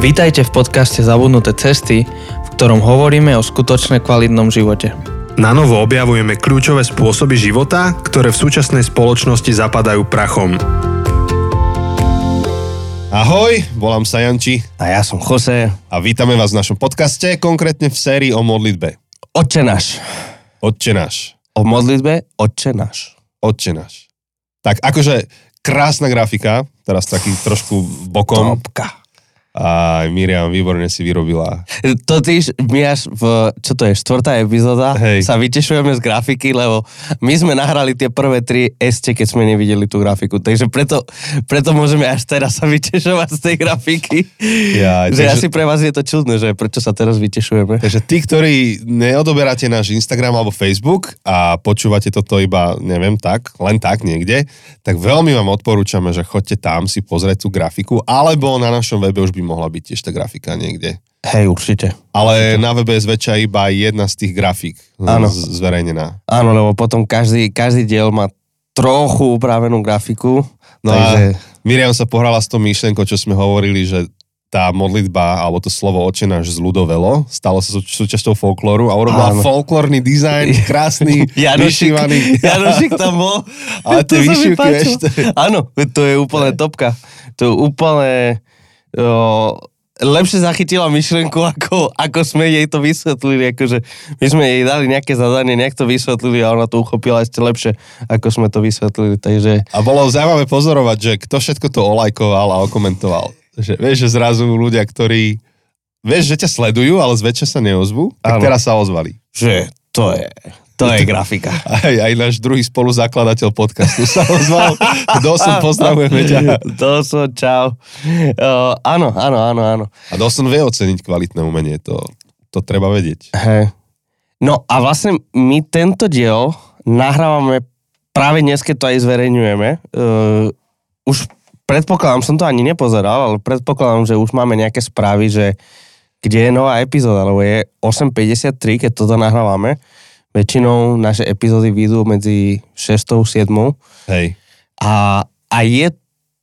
Vítajte v podcaste Zabudnuté cesty, v ktorom hovoríme o skutočne kvalitnom živote. Na novo objavujeme kľúčové spôsoby života, ktoré v súčasnej spoločnosti zapadajú prachom. Ahoj, volám sa Janči A ja som Jose. a vítame vás v našom podcaste, konkrétne v sérii o modlitbe. Otče náš. Otče náš. O modlitbe Otče náš. Otče náš. Tak akože krásna grafika, teraz taký trošku bokom. Topka. A Miriam výborne si vyrobila. Totiž my až v, čo to je, štvrtá epizóda, Hej. sa vytešujeme z grafiky, lebo my sme nahrali tie prvé tri ešte, keď sme nevideli tú grafiku. Takže preto, preto môžeme až teraz sa vytešovať z tej grafiky. Ja, že takže- asi pre vás je to čudné, že prečo sa teraz vytešujeme. Takže tí, ktorí neodoberáte náš Instagram alebo Facebook a počúvate toto iba, neviem, tak, len tak niekde, tak veľmi vám odporúčame, že chodte tam si pozrieť tú grafiku, alebo na našom webe už by mohla byť tiež tá grafika niekde. Hej, určite. Ale na webe je zväčša iba jedna z tých grafík Áno. z- zverejnená. Áno, lebo potom každý, každý diel má trochu upravenú grafiku. No takže... a Miriam sa pohrala s tou myšlenkou, čo sme hovorili, že tá modlitba, alebo to slovo oče náš zľudovelo, stalo sa sú, súčasťou folklóru a urobila Áno. folklórny dizajn, krásny, Janošik, vyšívaný. Janošik tam bol. Ale tie To výšivky, páčilo. vieš, Áno, to je úplne topka. To je úplne... Lepšie zachytila myšlienku, ako, ako sme jej to vysvetlili. Akože my sme jej dali nejaké zadanie, nejak to vysvetlili a ona to uchopila ešte lepšie, ako sme to vysvetlili. Takže A bolo zaujímavé pozorovať, že kto všetko to olajkoval a okomentoval. Že, vieš, že zrazu ľudia, ktorí vieš, že ťa sledujú, ale zväčša sa neozvú, tak Áno. teraz sa ozvali. že to je, to je grafika. Aj, aj náš druhý spoluzakladateľ podcastu sa ozval. Dosom, pozdravujeme ťa. Som, čau. O, áno, áno, áno, áno. A Dawson vie oceniť kvalitné umenie, to, to treba vedieť. Hej. No a vlastne my tento diel nahrávame práve dnes, keď to aj zverejňujeme. Uh, už predpokladám, som to ani nepozeral, ale predpokladám, že už máme nejaké správy, že kde je nová epizóda, lebo je 8.53, keď toto nahrávame. Väčšinou naše epizódy vyjdú medzi 6. a 7. Hej. A, a je,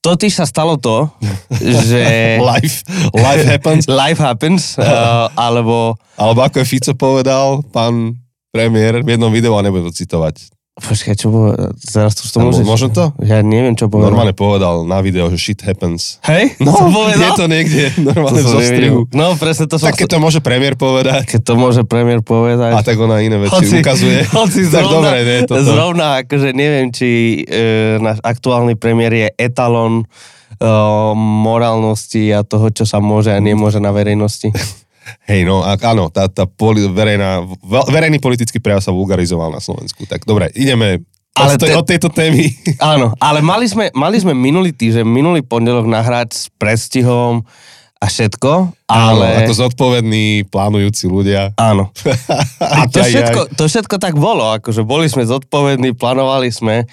totiž sa stalo to, že... Life, life happens. Life happens, uh, alebo Alebo ako je Fico povedal, pán premiér v jednom videu, a nebudem to citovať. Počkaj, čo bolo? Teraz to, to môžeš... môžem to? Ja neviem, čo povedal. Normálne povedal na video, že shit happens. Hej? No, to povedal? je to niekde normálne v zostrihu. nevidel. No, presne to som... Tak keď to môže premiér povedať, keď to môže premiér povedať. a tak ona iné veci ukazuje. Hoci tak zrovna, dobre, nie, toto. zrovna, akože neviem, či e, náš aktuálny premiér je etalon e, morálnosti a toho, čo sa môže a nemôže na verejnosti. Hej, no a, áno, tá, tá poli, verejná, ve- verejný politický prejav sa vulgarizoval na Slovensku. Tak dobre, ideme Ale te, te- od tejto témy. Áno, ale mali sme, mali sme minulý týždeň, minulý pondelok nahrať s predstihom a všetko, Áno, ale... ako zodpovední, plánujúci ľudia. Áno. A to všetko, to všetko tak bolo, akože boli sme zodpovední, plánovali sme,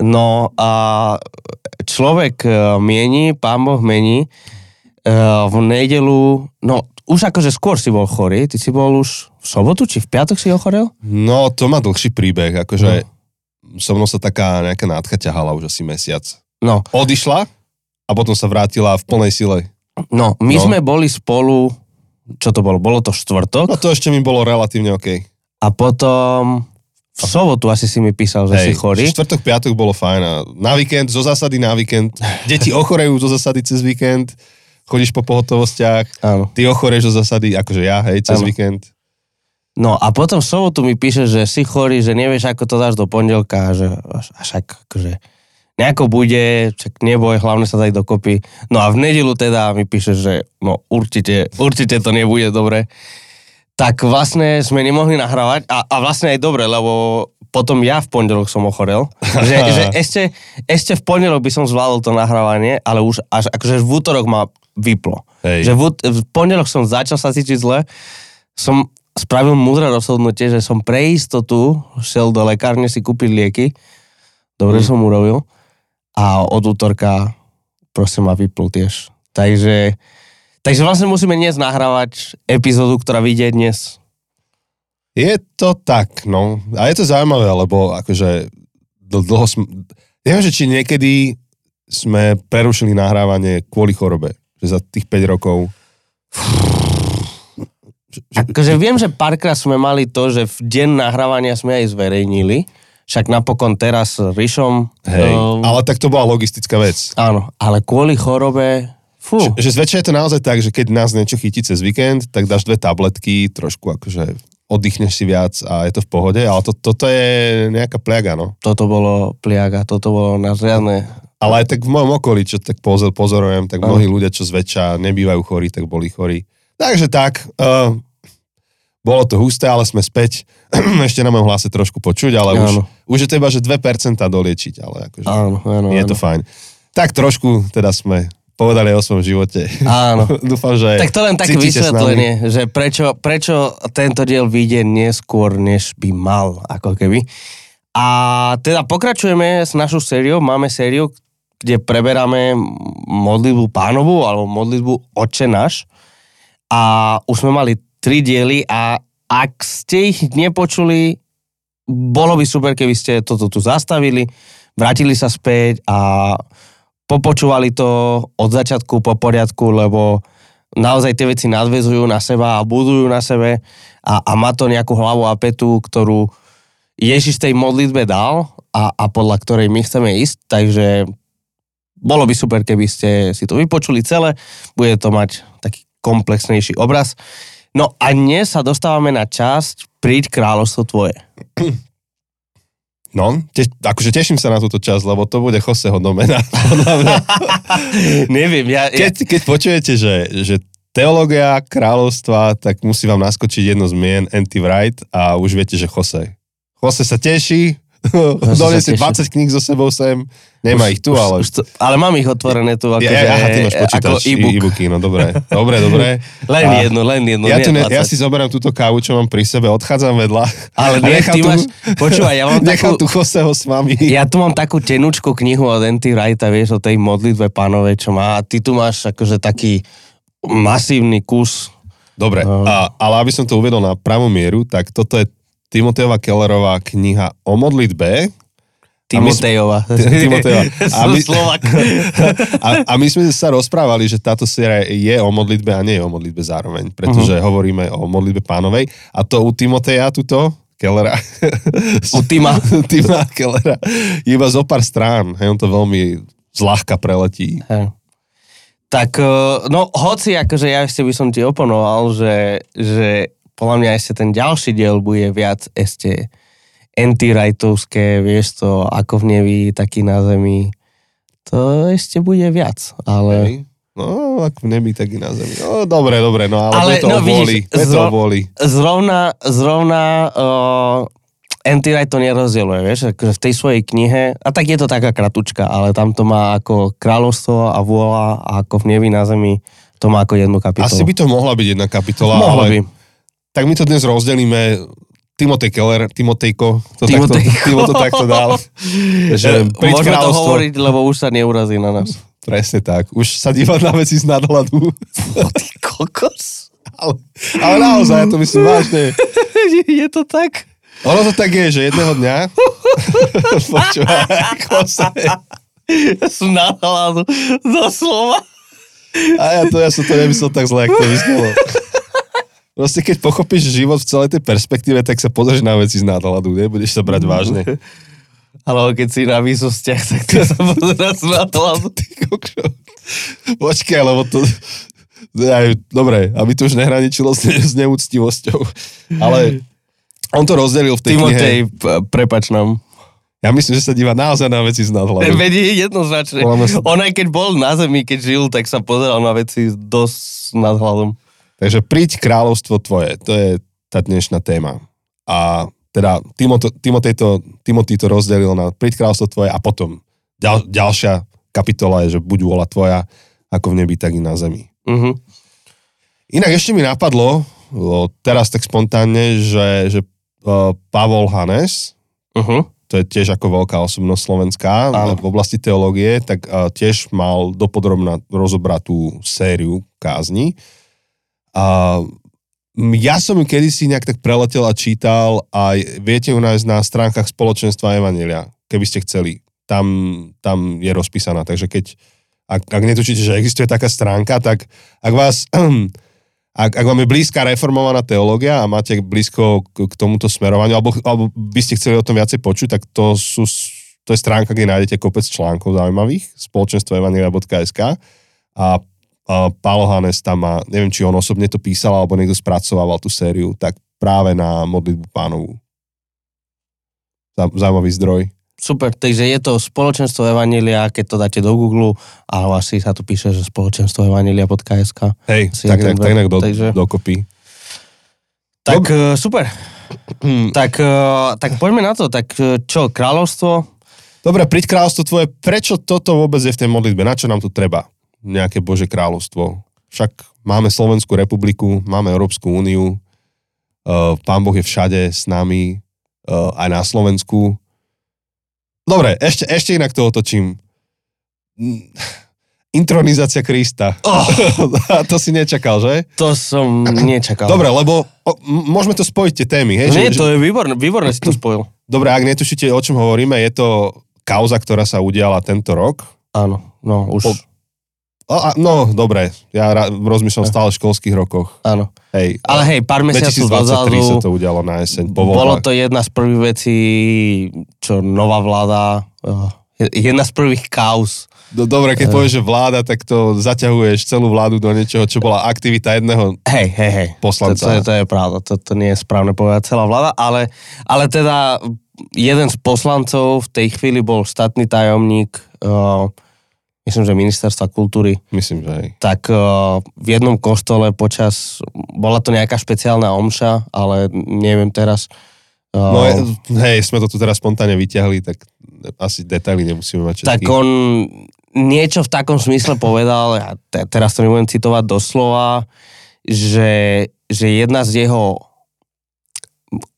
no a človek e, mieni, pán Boh mení, E, v nedelu, no už akože skôr si bol chorý, ty si bol už v sobotu, či v piatok si ochorel? No, to má dlhší príbeh, akože so mnou sa taká nejaká nádcha ťahala už asi mesiac. No, Odišla a potom sa vrátila v plnej sile. no my No. sme boli spolu, čo to bolo, bolo to štvrtok No to ešte mi bolo relatívne OK. a potom v sobotu asi si mi písal, že si chorý. Štvrtok, piatok bolo fajn na víkend, zo zásady na víkend. Deti ochorejú zo zásady cez víkend, chodíš po pohotovostiach, Áno. ty ochoreš zo zásady, akože ja, hej, cez Áno. víkend. No a potom v sobotu mi píše, že si chorý, že nevieš, ako to dáš do pondelka, a že až, až ak, akože nejako bude, čak neboj, hlavne sa daj dokopy. No a v nedelu teda mi píše, že no určite, určite to nebude dobre. Tak vlastne sme nemohli nahrávať a, a vlastne aj dobre, lebo potom ja v pondelok som ochorel. Že, že ešte, ešte v pondelok by som zvládol to nahrávanie, ale už až akože v útorok ma vyplo. Hej. Že v, v pondelok som začal sa cítiť zle, som spravil múdre rozhodnutie, že som pre istotu šiel do lekárne si kúpiť lieky. Dobre Mm. som urobil. A od útorka proste ma vyplul tiež. Takže, takže vlastne musíme dnes nahrávať epizódu, ktorá vyjde dnes. Je to tak, no. A je to zaujímavé, lebo akože dl- dlho sme... Neviem, že či niekedy sme prerušili nahrávanie kvôli chorobe. Že za tých 5 rokov Akože viem, že párkrát sme mali to, že v deň nahrávania sme aj zverejnili, však napokon teraz s Rišom. Hej, um, ale tak to bola logistická vec. Áno, ale kvôli chorobe, fú, Že, že zväčša je to naozaj tak, že keď nás niečo chytí cez víkend, tak dáš dve tabletky, trošku akože oddychneš si viac a je to v pohode, ale to, toto je nejaká pliaga, no. toto bolo pliaga, toto bolo na žiadne... Ale aj tak v mojom okolí, čo tak pozor, pozorujem, tak mnohí ľudia, čo zväčša nebývajú chorí, tak boli chorí. Takže tak, uh, bolo to husté, ale sme späť. Ešte na mojom hlase trošku počuť, ale už, Áno. už je to iba, že 2% doliečiť, ale akože Áno, áno, je áno. to fajn. Tak trošku teda sme povedali o svojom živote. Áno. Dúfam, že Tak to len také vysvetlenie, že prečo, prečo tento diel vyjde neskôr, než by mal, ako keby. A teda pokračujeme s našou sériou, máme sériu, kde preberáme modlitbu pánovu alebo modlitbu Otče náš. A už sme mali tri diely a ak ste ich nepočuli, bolo by super, keby ste toto tu zastavili, vrátili sa späť a popočúvali to od začiatku po poriadku, lebo naozaj tie veci nadvezujú na seba a budujú na sebe a, a má to nejakú hlavu a petu, ktorú Ježiš tej modlitbe dal a, a podľa ktorej my chceme ísť, takže bolo by super, keby ste si to vypočuli celé, bude to mať taký komplexnejší obraz. No a dnes sa dostávame na časť Príď kráľovstvo tvoje. No, te, akože teším sa na túto časť, lebo to bude Joseho domena. Neviem, ja, ja, keď, keď počujete, že, že teológia kráľovstva, tak musí vám naskočiť jedno z mien, Anti Wright a už viete, že Jose. Jose sa teší, donesie teší. 20 kníh so sebou sem, nemá ich tu, už, ale... Už to, ale mám ich otvorené tu ako, ja, ja, aha, ty máš počítač, ako e-book. e-booky, no dobre, dobre, dobre. Len A jedno, len jedno. ja, tu ne, 20. ja si zoberiem túto kávu, čo mám pri sebe, odchádzam vedľa. Ale nie, ty tu- máš, počúvaj, ja mám takú, tu Joseho s vami. ja tu mám takú tenučku knihu od Anti Wrighta, vieš, o tej modlitbe pánovej, čo má, a ty tu máš akože taký masívny kus. Dobre, No. a, ale aby som to uvedol na pravú mieru, tak toto je Timoteova Kellerová kniha o modlitbe. Timotejova. Ti- Timotejova. A my- Slovak. A, a my sme sa rozprávali, že táto séria je o modlitbe a nie je o modlitbe zároveň, pretože uh-huh. hovoríme o modlitbe pánovej. A to u Timoteja tuto, Kellera, U Tima. Tima Kellera, iba zo pár strán. Hej, on to veľmi zľahka preletí. Hej. Tak, eh, no hoci akože ja ešte by som ti oponoval, že, že podľa mňa ešte ten ďalší diel bude viac ešte anti-rightovské, vieš to, ako v nebi, taký na zemi. To ešte bude viac, ale... Hej. No, ak v nebi, tak i na zemi. No, dobre, dobre, no ale, Ale, to no, to zro- vôli. Zrovna, zrovna uh, anti-right to nerozdieluje, vieš, akože v tej svojej knihe, a tak je to taká kratučka, ale tam to má ako kráľovstvo a vôľa a ako v nebi na zemi, to má ako jednu kapitolu. Asi by to mohla byť jedna kapitola, Mohlo ale by. Tak my to dnes rozdelíme. Timotej Keller, Timotejko, to Timotejko. takto, Timo to takto dal. Že príď Môžeme to kráľovstvo. hovoriť, lebo už sa neurazí na nás. Presne tak. Už sa dívať na veci z nadhľadu. Ty kokos. ale, ale naozaj, ja to myslím vážne. je to tak? Ono to tak je, že jedného dňa... Počúvaj, ako sa... Ja som na hladu, doslova. A ja to, ja som to nemyslel tak zle, ako to vyznelo. Proste keď pochopíš život v celej tej perspektíve, tak sa pozrieš na veci z nadhľadu, nebudeš sa brať vážne. Ale keď si na výsostiach, tak ty sa pozeráš na kokšo. Počkaj, lebo to... Aj, dobre, aby to už nehraničilo s, s neúctivosťou. Ale on to rozdelil v tej knihe. Timotej, p- prepač nám. Ja myslím, že sa díva naozaj na veci z nadhľadu. Vedie jednoznačne. Sa- On aj keď bol na zemi, keď žil, tak sa pozeral na veci dosť nad hľadom. Takže príď kráľovstvo tvoje, to je tá dnešná téma. A teda Timotej to, Timotej to rozdelil na príď kráľovstvo tvoje a potom ďal, ďalšia kapitola je, že buď vôľa tvoja, ako v nebi, tak i na zemi. Uh-huh. Inak ešte mi napadlo, teraz tak spontánne, že, že o, Pavol Hanes, Uh-huh. to je tiež ako veľká osobnosť slovenská Áno. v oblasti teológie, tak a, tiež mal dopodrobná rozobratú sériu kázni. A ja som ju kedysi nejak tak preletel a čítal a viete ju nájsť na stránkach spoločenstva Evanelia, keby ste chceli. Tam, tam je rozpísaná, takže keď ak, ak netučíte, že existuje taká stránka, tak ak vás ak, ak vám je blízka reformovaná teológia a máte blízko k, k tomuto smerovaniu, alebo, alebo by ste chceli o tom viacej počuť, tak to, sú, to je stránka, kde nájdete kopec článkov zaujímavých, spoločenstvoevangelia.sk a, a Pálo Hanes tam má, neviem, či on osobne to písal, alebo niekto spracovával tú sériu, tak práve na modlitbu pánovu. Zaujímavý zdroj. Super, takže je to spoločenstvo Evanília, keď to dáte do Google, ale asi sa tu píše, že spoločenstvo Evanília.sk. Hej, Si tak, tak, tak nejak do, takže- dokopy. Tak uh, super. tak, uh, tak poďme na to. Tak uh, čo, kráľovstvo? Dobre, príď kráľovstvo tvoje, prečo toto vôbec je v tej modlitbe? Na čo nám tu treba? Nejaké Bože kráľovstvo. Však máme Slovenskú republiku, máme Európsku úniu, uh, Pán Boh je všade s nami, uh, aj na Slovensku. Dobre, ešte, ešte inak to otočím. Intronizácia Krista. Oh, to si nečakal, že? to som nečakal. Dobre, lebo o, môžeme to spojiť tie témy. Hej? Nie, že, to je výborné, výborné si to spojil. Dobre, ak netušíte, o čom hovoríme, je to kauza, ktorá sa udiala tento rok. Áno, no už, Po- O, a, no, dobre, ja ra, rozmýšľam stále v školských rokoch. áno. Hej, Ale hej, pár mesiacov 2023 sa dozadu to udialo na jeseň. Po bolo to jedna z prvých vecí, čo nová vláda, uh, jedna z prvých kauz. Do, dobre, keď povieš, že vláda, tak to zaťahuješ celú vládu do niečoho, čo bola aktivita jedného Hej, hej, hej. Poslanca. To, to, je, to je pravda, to, to nie je správne povedať celá vláda, ale, ale teda jeden z poslancov v tej chvíli bol štátny tajomník, uh, myslím, že ministerstva kultúry, Myslím, že hej. tak uh, v jednom kostole počas, bola to nejaká špeciálna omša, ale neviem teraz. Uh, No, hej, sme to tu teraz spontánne vyťahli, tak asi detaily nemusíme mať tak všetky. on niečo v takom smysle povedal, ja te, teraz to nebudem citovať doslova, že, že jedna z jeho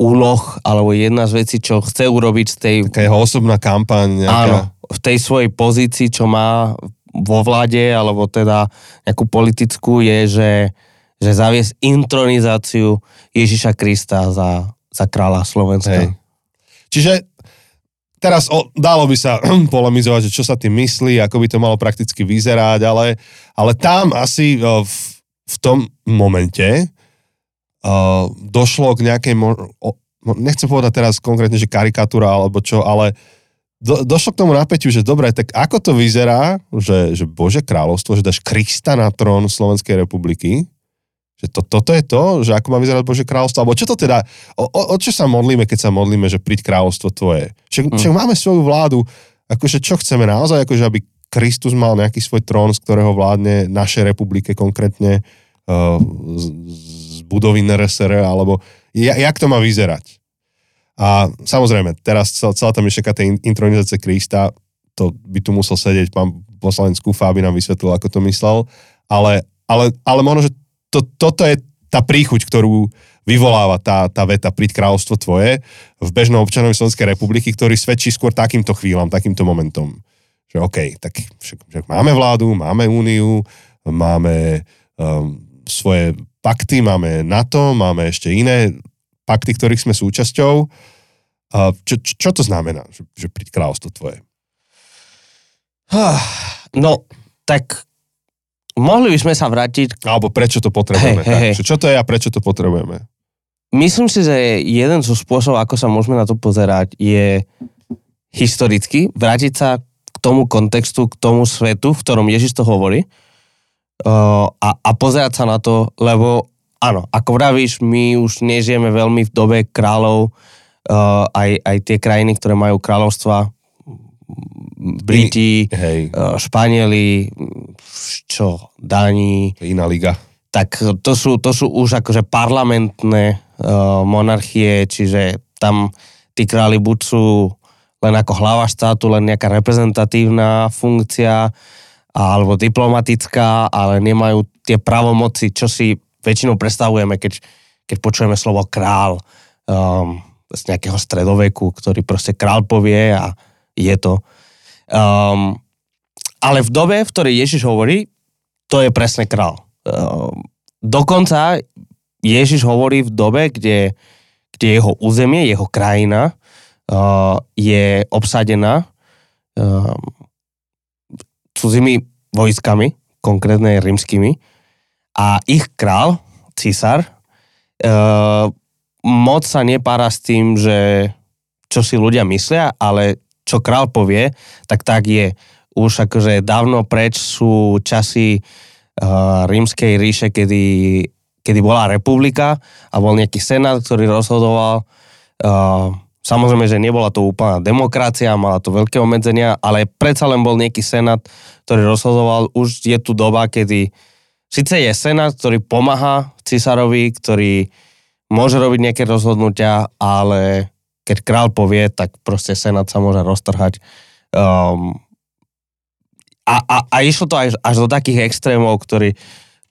úloh, alebo jedna z vecí, čo chce urobiť z tej, Taká jeho osobná kampaň, nejaká... áno, v tej svojej pozícii, čo má vo vláde, alebo teda nejakú politickú, je, že, že zaviesť intronizáciu Ježiša Krista za, za kráľa Slovenska. Hej. Čiže teraz o, dalo by sa polemizovať, že čo sa tým myslí, ako by to malo prakticky vyzerať, ale, ale tam asi v, v tom momente o, došlo k nejakej, mo, o, nechcem povedať teraz konkrétne, že karikatúra alebo čo, ale do, došlo k tomu napätiu, že dobre, tak ako to vyzerá, že, že Bože kráľovstvo, že dáš Krista na trón Slovenskej republiky, že to, toto je to, že ako má vyzerať Bože kráľovstvo, alebo čo to teda, o, o, o čo sa modlíme, keď sa modlíme, že príď kráľovstvo tvoje. Však, mm. však máme svoju vládu, akože čo chceme naozaj, akože aby Kristus mal nejaký svoj trón, z ktorého vládne našej republike konkrétne uh, z, z budovy NRSR, alebo ja, jak to má vyzerať. A samozrejme, teraz celá, celá tá myšlenka tej in- intronizácie Krista, to by tu musel sedieť pán poslanec Kufa, aby nám vysvetlil, ako to myslel, ale, ale, ale možno, že to, toto je tá príchuť, ktorú vyvoláva tá, tá veta príď kráľovstvo tvoje v bežnom občanovi Slovenskej republiky, ktorý svedčí skôr takýmto chvíľam, takýmto momentom. Že OK, tak však, však máme vládu, máme úniu, máme um, svoje pakty, máme NATO, máme ešte iné pakty, ktorých sme súčasťou. A čo, čo, čo to znamená, že, že príď kráľovstvo tvoje? No, tak mohli by sme sa vrátiť Alebo prečo to potrebujeme? Hej. tak? Že Čo to je a prečo to potrebujeme? Myslím si, že jeden zo spôsobov, ako sa môžeme na to pozerať, je historicky vrátiť sa k tomu kontextu, k tomu svetu, v ktorom Ježiš to hovorí uh, a, a pozerať sa na to, lebo áno, ako vravíš, my už nežijeme veľmi v dobe kráľov, uh, aj, aj tie krajiny, ktoré majú kráľovstva, Briti, Hej, uh, Španieli, čo, je iná liga. tak to sú, to sú už akože parlamentné uh, monarchie, čiže tam tí králi buď sú len ako hlava štátu, len nejaká reprezentatívna funkcia, alebo diplomatická, ale nemajú tie pravomoci, čo si väčšinou predstavujeme, keď, keď počujeme slovo král um, z nejakého stredoveku, ktorý proste král povie a je to. Um, ale v dobe, v ktorej Ježiš hovorí, to je presne král. Um, dokonca Ježiš hovorí v dobe, kde, kde jeho územie, jeho krajina uh, je obsadená uh, cudzými vojskami, konkrétne rímskymi, a ich král, císar. Uh, moc sa nepára s tým, že čo si ľudia myslia, ale čo král povie, tak tak je. Už akože dávno preč sú časy uh, rímskej ríše, kedy, kedy bola republika a bol nejaký senát, ktorý rozhodoval. Uh, samozrejme, že nebola to úplná demokracia, mala to veľké obmedzenia, ale predsa len bol nejaký senát, ktorý rozhodoval. Už je tu doba, kedy síce je senát, ktorý pomáha cisárovi, ktorý môže robiť nejaké rozhodnutia, ale keď král povie, tak proste senát sa môže roztrhať. Um, a, a, a išlo to až, až do takých extrémov, ktorý,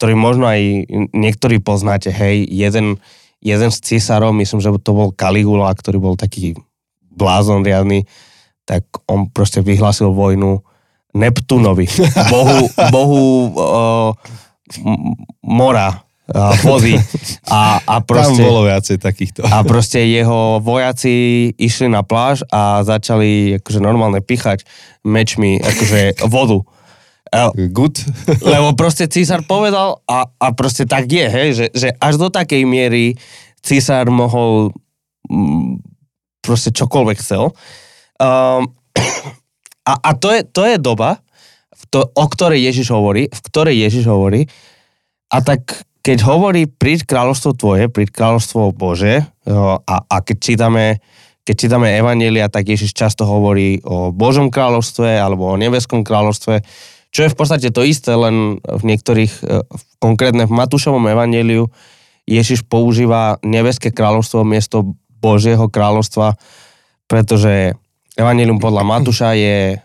ktorý možno aj niektorí poznáte. Hej, jeden, jeden z císarov, myslím, že to bol Caligula, ktorý bol taký blázon riadny, tak on proste vyhlásil vojnu Neptunovi, bohu, bohu uh, mora, a vody a, a proste... Tam bolo viacej takýchto. A proste jeho vojaci išli na pláž a začali akože normálne pichať mečmi akože vodu. Good. Lebo proste císar povedal a, a proste tak je, hej, že, že až do takej miery císar mohol mm, proste čokoľvek chcel. Um, a a to, je, to je doba, to, o ktorej Ježiš hovorí, v ktorej Ježiš hovorí, a tak keď hovorí príď kráľovstvo tvoje, príď kráľovstvo Bože a, a keď čítame keď čítame Evanielia, tak Ježiš často hovorí o Božom kráľovstve alebo o nebeskom kráľovstve, čo je v podstate to isté, len v niektorých, e, konkrétne v Matúšovom Evanieliu, Ježiš používa nebeské kráľovstvo miesto Božieho kráľovstva, pretože Evangelium podľa Matúša je e,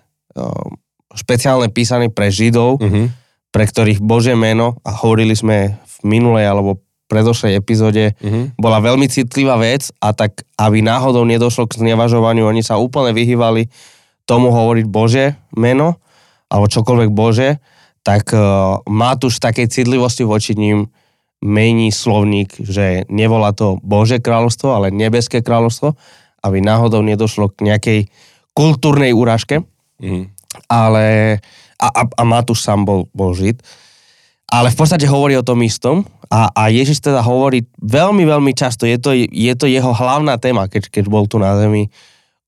špeciálne písaný pre Židov, Uh-huh. pre ktorých Božie meno, a hovorili sme v minulej alebo predošlej epizóde, Uh-huh. bola veľmi citlivá vec a tak, aby náhodou nedošlo k znevažovaniu, oni sa úplne vyhývali tomu hovoriť Bože meno, alebo čokoľvek Bože, tak uh, Matúš takej citlivosti voči ním mení slovník, že nevolá to Bože kráľovstvo, ale nebeské kráľovstvo, aby náhodou nedošlo k nejakej kultúrnej úražke Uh-huh. Ale a, a, a Matúš sám bol, bol Žid. Ale v podstate hovorí o tom istom a, a Ježiš teda hovorí veľmi, veľmi často, je to, je to jeho hlavná téma, keď, keď bol tu na zemi,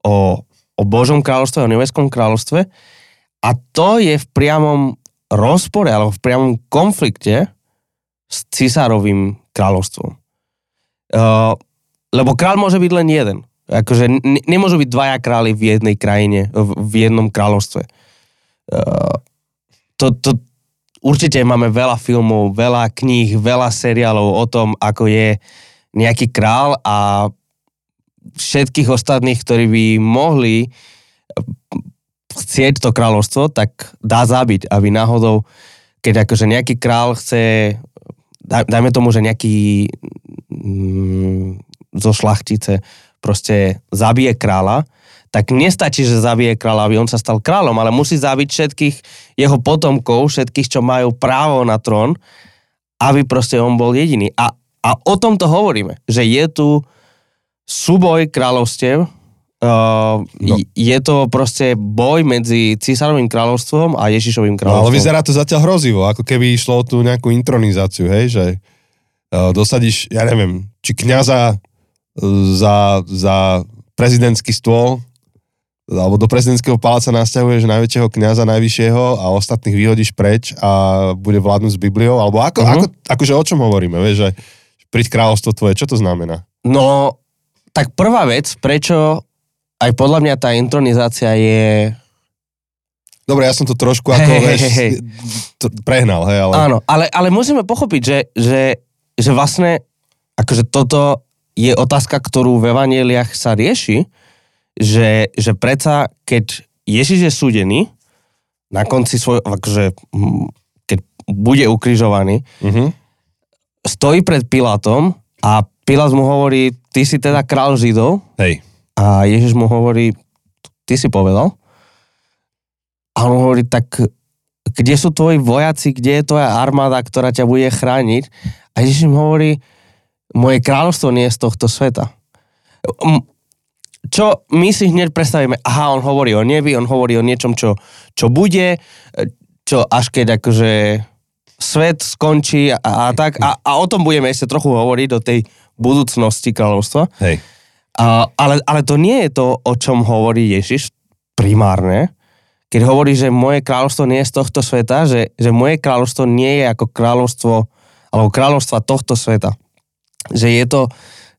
o, o Božom kráľovstve, o nebeskom kráľovstve a to je v priamom rozpore alebo v priamom konflikte s cisárovým kráľovstvom. Uh, lebo kráľ môže byť len jeden. Akože ne, nemôžu byť dvaja králi v jednej krajine, v, v jednom kráľovstve. Uh, to, to, určite máme veľa filmov, veľa kníh, veľa seriálov o tom, ako je nejaký král a všetkých ostatných, ktorí by mohli chcieť to kráľovstvo, tak dá zabiť, aby náhodou, keď akože nejaký král chce, daj, dajme tomu, že nejaký mm, zo šlachtice proste zabije kráľa, tak nestačí, že zabije kráľa, aby on sa stal kráľom, ale musí zabiť všetkých jeho potomkov, všetkých, čo majú právo na trón, aby proste on bol jediný. A, a o tomto hovoríme, že je tu súboj kráľovstiev, uh, No. je- to proste boj medzi císarovým kráľovstvom a Ježišovým No kráľovstvom. ale vyzerá to zatiaľ hrozivo, ako keby išlo o tú nejakú intronizáciu, hej, že uh, dosadíš, ja neviem, či uh, za, za prezidentský stôl, alebo do prezidentského paláca nasťahuješ najväčšieho kňaza, najvyššieho a ostatných vyhodíš preč a bude vládnuť s Bibliou, alebo ako, Mhm. ako, akože o čom hovoríme, vieš, že príď kráľovstvo tvoje, čo to znamená? No, tak prvá vec, prečo aj podľa mňa tá intronizácia je... Dobre, ja som to trošku ako, hej, vieš, hej. to prehnal, hej, ale... Áno, ale, ale musíme pochopiť, že, že, že vlastne akože toto je otázka, ktorú v evanieliach sa rieši, že, že predsa, keď Ježiš je súdený, na konci svoj, akože, keď bude ukrižovaný, Uh-huh. stojí pred Pilátom a Pilát mu hovorí, ty si teda král Židov, Hej. A Ježiš mu hovorí, ty si povedal. A on hovorí, tak kde sú tvoji vojaci, kde je tvoja armáda, ktorá ťa bude chrániť? A Ježiš mu hovorí, moje kráľovstvo nie je z tohto sveta. Čo my si hneď predstavíme, aha, on hovorí o nebi, on hovorí o niečom, čo, čo bude, čo až keď akože svet skončí a, a tak. A, a o tom budeme ešte trochu hovoriť, o tej budúcnosti kráľovstva. Hej. A, ale, ale to nie je to, o čom hovorí Ježiš primárne. Keď hovorí, že moje kráľovstvo nie je z tohto sveta, že, že moje kráľovstvo nie je ako kráľovstvo, alebo kráľovstva tohto sveta. Že je to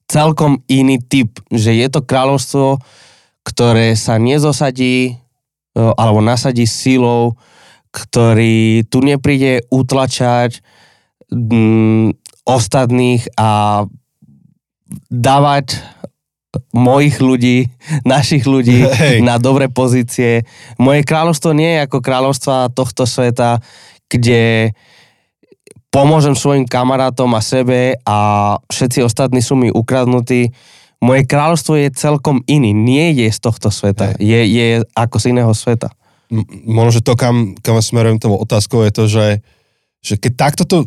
celkom iný typ. Že je to kráľovstvo, ktoré sa nezosadí e, alebo nasadí silou, ktorý tu nepríde utlačať mm, ostatných a dávať mojich ľudí, našich ľudí Hej. na dobré pozície. Moje kráľovstvo nie je ako kráľovstva tohto sveta, kde pomôžem svojim kamarátom a sebe a všetci ostatní sú mi ukradnutí. Moje kráľovstvo je celkom iný, nie je z tohto sveta, je, je ako z iného sveta. M- možno, že to, kam, kam smerujem tou otázkou, je to, že, že keď takto to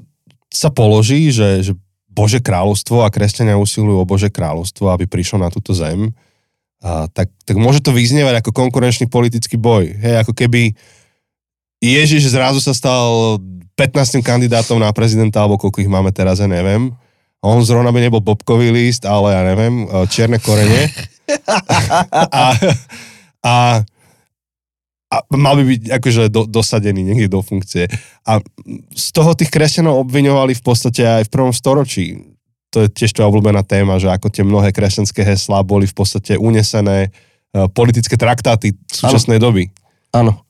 sa položí, že, že Bože kráľovstvo a kresťania usilujú o Bože kráľovstvo, aby prišlo na túto zem, a tak, tak môže to vyznievať ako konkurenčný politický boj. Hej, ako keby Ježiš zrazu sa stal 15. kandidátom na prezidenta, alebo koľko ich máme teraz, ja neviem. A on zrovna by nebol bobkový list, ale ja neviem, e, čierne korene. a, a a mal by byť akože do, dosadený niekde do funkcie. A z toho tých kresťanov obviňovali v podstate aj v prvom storočí. To je tiež tvoja obľúbená téma, že ako tie mnohé kresťanské heslá boli v podstate unesené uh, politické traktáty súčasnej doby. Áno.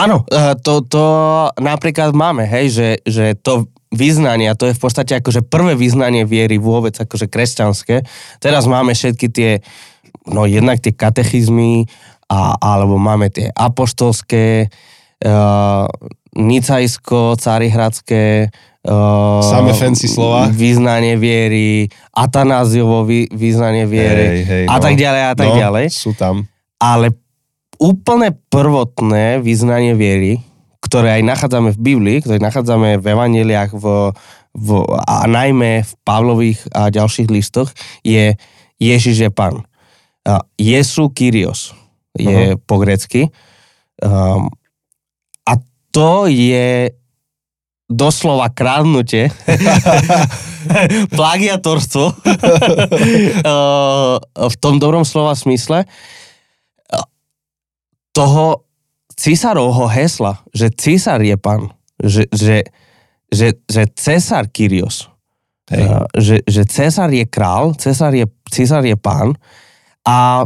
Áno, eh, to, to napríklad máme, hej, že, že to vyznanie, a to je v podstate akože prvé vyznanie viery vôbec, akože kresťanské. Teraz máme všetky tie, no jednak tie katechizmy, a, alebo máme tie apoštolské, uh, nicajsko, carihradské, uh, Samé fancy slova. Vyznanie viery, Atanáziovo vyznanie viery Hej, hej, a no. tak ďalej a tak no, ďalej. Sú tam. Ale úplne prvotné vyznanie viery, ktoré aj nachádzame v Biblii, ktoré nachádzame v evaneliách v, v, a najmä v Pavlových a ďalších listoch, je Ježiš je Pán. A Jesu Kyrios je uh-huh. po grecky. Um, a to je doslova krádnutie, plagiatorstvo uh, v tom dobrom slova smysle uh, toho císarovho hesla, že císar je pán, že, že, že, že césar Kyrios, Hej. že, že césar je král, césar je, císar je pán a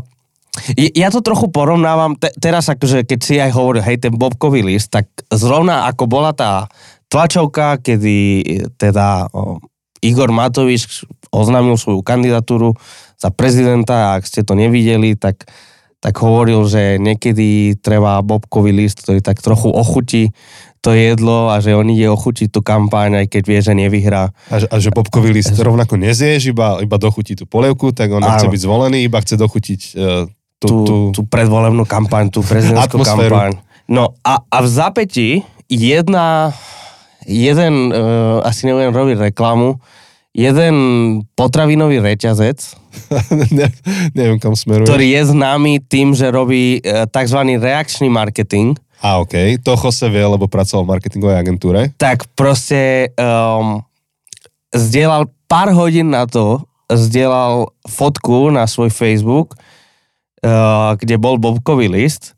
ja to trochu porovnávam, te, teraz akože keď si aj hovoril, hej, ten bobkový list, tak zrovna ako bola tá tlačovka, kedy e, teda o, Igor Matovič oznámil svoju kandidatúru za prezidenta a ak ste to nevideli, tak, tak hovoril, že niekedy treba bobkový list, ktorý tak trochu ochutí to jedlo a že on ide ochutiť tú kampaň, aj keď vie, že nevyhrá. A, že- a že bobkový list rovnako nezješ, iba, iba dochutí tú polievku, tak on Áno. byť zvolený, iba chce dochutiť uh, tú, tú, tú, tú predvolebnú kampaň, tú prezidentskú kampaň. No a, a v zapätí jedna, jeden, uh, asi nebudem robiť reklamu, jeden potravinový reťazec, ne, neviem kam smeruješ. ktorý je známy tým, že robí uh, tzv. reakčný marketing, A OK, to Jose vie, lebo pracoval v marketingovej agentúre. tak proste um, zdieľal pár hodín na to, zdieľal fotku na svoj Facebook, uh, kde bol bobkový list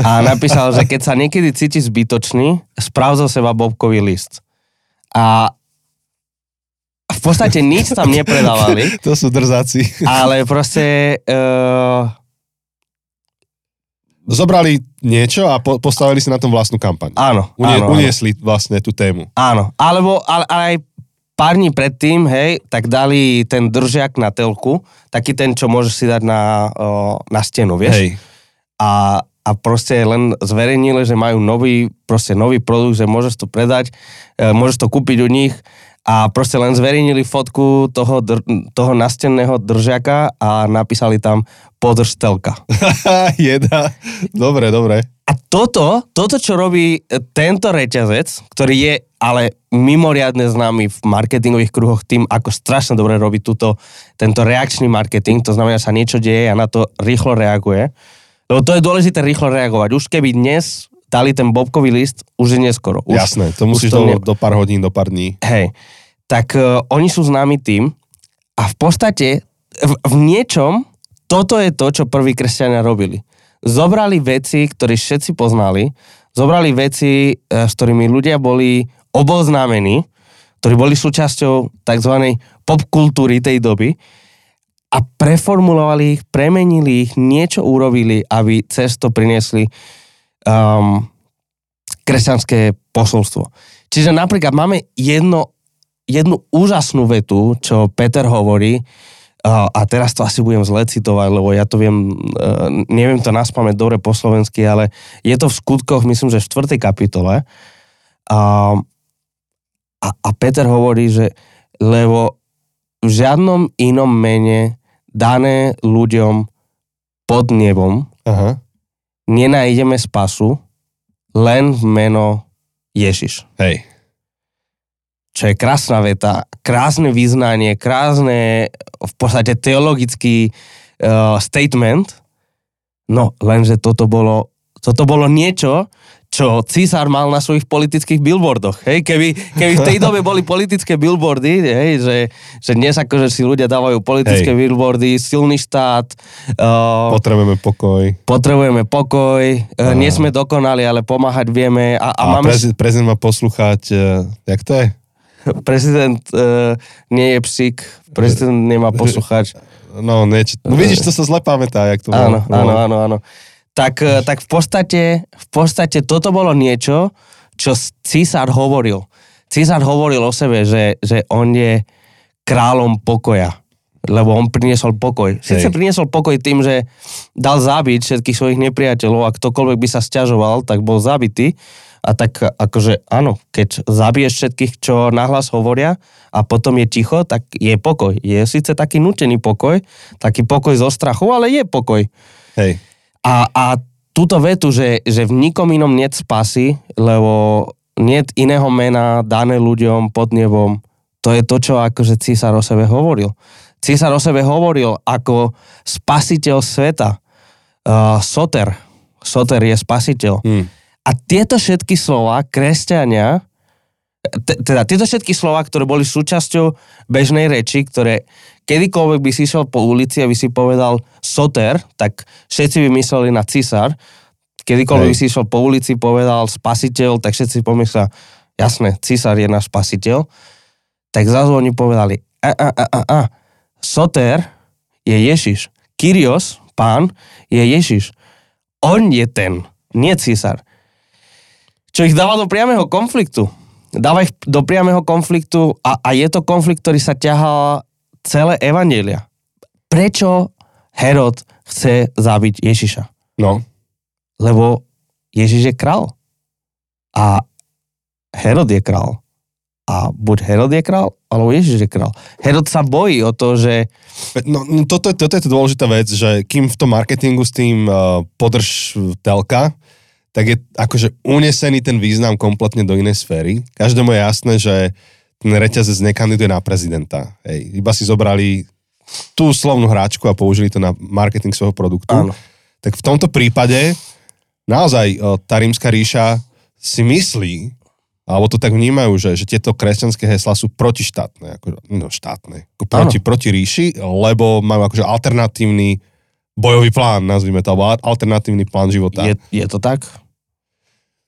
a napísal, že keď sa niekedy cíti zbytočný, správ zo seba bobkový list. A podstate nič tam nepredávali, To sú drzáci. ale proste uh, Zobrali niečo a po, postavili si na tom vlastnú kampaň. áno, Unie, áno, áno. uniesli vlastne tú tému. Áno, alebo ale, ale aj pár dní predtým, hej, tak dali ten držiak na telku, taký ten, čo môžeš si dať na, o, na stenu, vieš? Hej. A, a proste len zverejnili, že majú nový, proste nový produkt, že môžeš to predať, e, môžeš to kúpiť u nich a proste len zverejnili fotku toho, dr, toho nastenného držiaka a napísali tam podrž telka. Jeda. Dobre, dobre. A toto, toto, čo robí e, tento reťazec, ktorý je ale mimoriadne známy v marketingových kruhoch tým, ako strašne dobre robí túto, tento reakčný marketing, to znamená, že sa niečo deje a na to rýchlo reaguje. Lebo to je dôležité rýchlo reagovať. Už keby dnes dali ten bobkový list, už je neskoro. Už, Jasné, to musíš to do, ne- do pár hodín, do pár dní. Hej, tak uh, oni sú známi tým a v podstate v, v niečom toto je to, čo prví kresťania robili. Zobrali veci, ktoré všetci poznali, zobrali veci, uh, s ktorými ľudia boli oboznámení, ktorí boli súčasťou tzv. popkultúry tej doby a preformulovali ich, premenili ich, niečo urobili, aby cesto priniesli um, kresťanské posolstvo. Čiže napríklad máme jedno, jednu úžasnú vetu, čo Peter hovorí, uh, a teraz to asi budem zle citovať, lebo ja to viem, uh, neviem to naspamäť dobre po slovensky, ale je to v skutkoch, myslím, že v 4. kapitole. Uh, a, a Peter hovorí, že lebo v žiadnom inom mene dané ľuďom pod nebom Aha. Nenájdeme spasu len v meno Ježiš. Hej. Čo je krásna veta, krásne vyznanie, krásne v podstate teologický uh, statement. No, lenže toto bolo, toto bolo niečo, čo císar mal na svojich politických billboardoch. Hej? Keby, keby v tej dobe boli politické billboardy, hej? Že, že dnes akože si ľudia dávajú politické Hej. billboardy, silný štát, uh, Potrebujeme pokoj. potrebujeme pokoj, uh, nie sme dokonali, ale pomáhať vieme a, a, A, máme... prezident, prezident má poslúchať, uh, jak to je? Prezident uh, nie je psík, prezident nemá poslúchať. No, nieč... no vidíš, to sa zle pamätá, jak to Áno, bolo. áno, áno, áno. Tak, eh, tak v, podstate, v podstate toto bolo niečo, čo císar hovoril. Císar hovoril o sebe, že, že on je kráľom pokoja, lebo on priniesol pokoj. Sice priniesol pokoj tým, že dal zabiť všetkých svojich nepriateľov a ktokoľvek by sa stiažoval, tak bol zabitý. A tak akože áno, keď zabiješ všetkých, čo nahlas hovoria a potom je ticho, tak je pokoj. Je síce taký nutený pokoj, taký pokoj zo strachu, ale je pokoj. Hej. A, a túto vetu, že, že v nikom inom nie spasy, lebo nie iného mena dané ľuďom pod nebom, to je to, čo akože císar o sebe hovoril. Císar o sebe hovoril ako spasiteľ sveta. Uh, Soter. Soter je spasiteľ. Hm. A tieto všetky slova kresťania, te- teda tieto všetky slova, ktoré boli súčasťou bežnej reči, ktoré kedykoľvek by si išiel po ulici a by si povedal soter, tak všetci by mysleli na cisár. Kedykoľvek Hej. by si išiel po ulici povedal spasiteľ, tak všetci pomyslia, jasné, cisár je náš spasiteľ. Tak zrazu oni povedali, a, a, a, a, a, soter je Ježiš. Kyrios, pán, je Ježiš. On je ten, nie císar. Čo ich dáva do priamého konfliktu. Dáva ich do priamého konfliktu a, a je to konflikt, ktorý sa ťahá celé evanielia. Prečo Herod chce zabiť Ježiša? No, Lebo Ježiš je král. A Herod je král. A buď Herod je král, alebo Ježiš je král. Herod sa bojí o to, že no, no toto, je- toto je to dôležitá vec, že kým v tom marketingu s tým uh, podrž telka, tak je akože unesený ten význam kompletne do inej sféry. Každému je jasné, že ten reťazec nekandiduje na prezidenta. Hej. Iba si zobrali tú slovnú hráčku a použili to na marketing svojho produktu. Áno. Tak v tomto prípade naozaj tá rímska ríša si myslí, alebo to tak vnímajú, že, že tieto kresťanské heslá sú protištátne, ako, no štátne, ako proti, proti ríši, lebo majú akože alternatívny bojový plán, nazvime to, alebo alternatívny plán života. je, je to tak.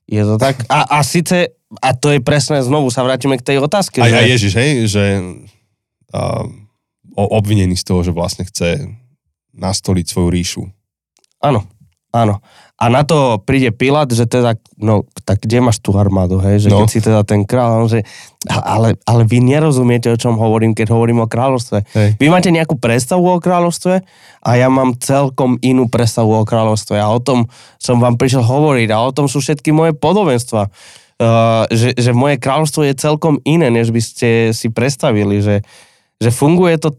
Je to tak. A, a síce, a to je presne, znovu sa vrátime k tej otázke. Aj, že- aj Ježiš, hej, že uh, obvinený z toho, že vlastne chce nastoliť svoju ríšu. Áno, áno. A na to príde Pilát, že teda, no, tak kde máš tú armádu, hej? Že No. keď si teda ten kráľ, on že, ale, ale vy nerozumiete, o čom hovorím, keď hovorím o kráľovstve. Hej. Vy máte nejakú predstavu o kráľovstve a ja mám celkom inú predstavu o kráľovstve a o tom som vám prišiel hovoriť a o tom sú všetky moje podobenstva. Uh, že, že moje kráľovstvo je celkom iné, než by ste si predstavili, že, že funguje to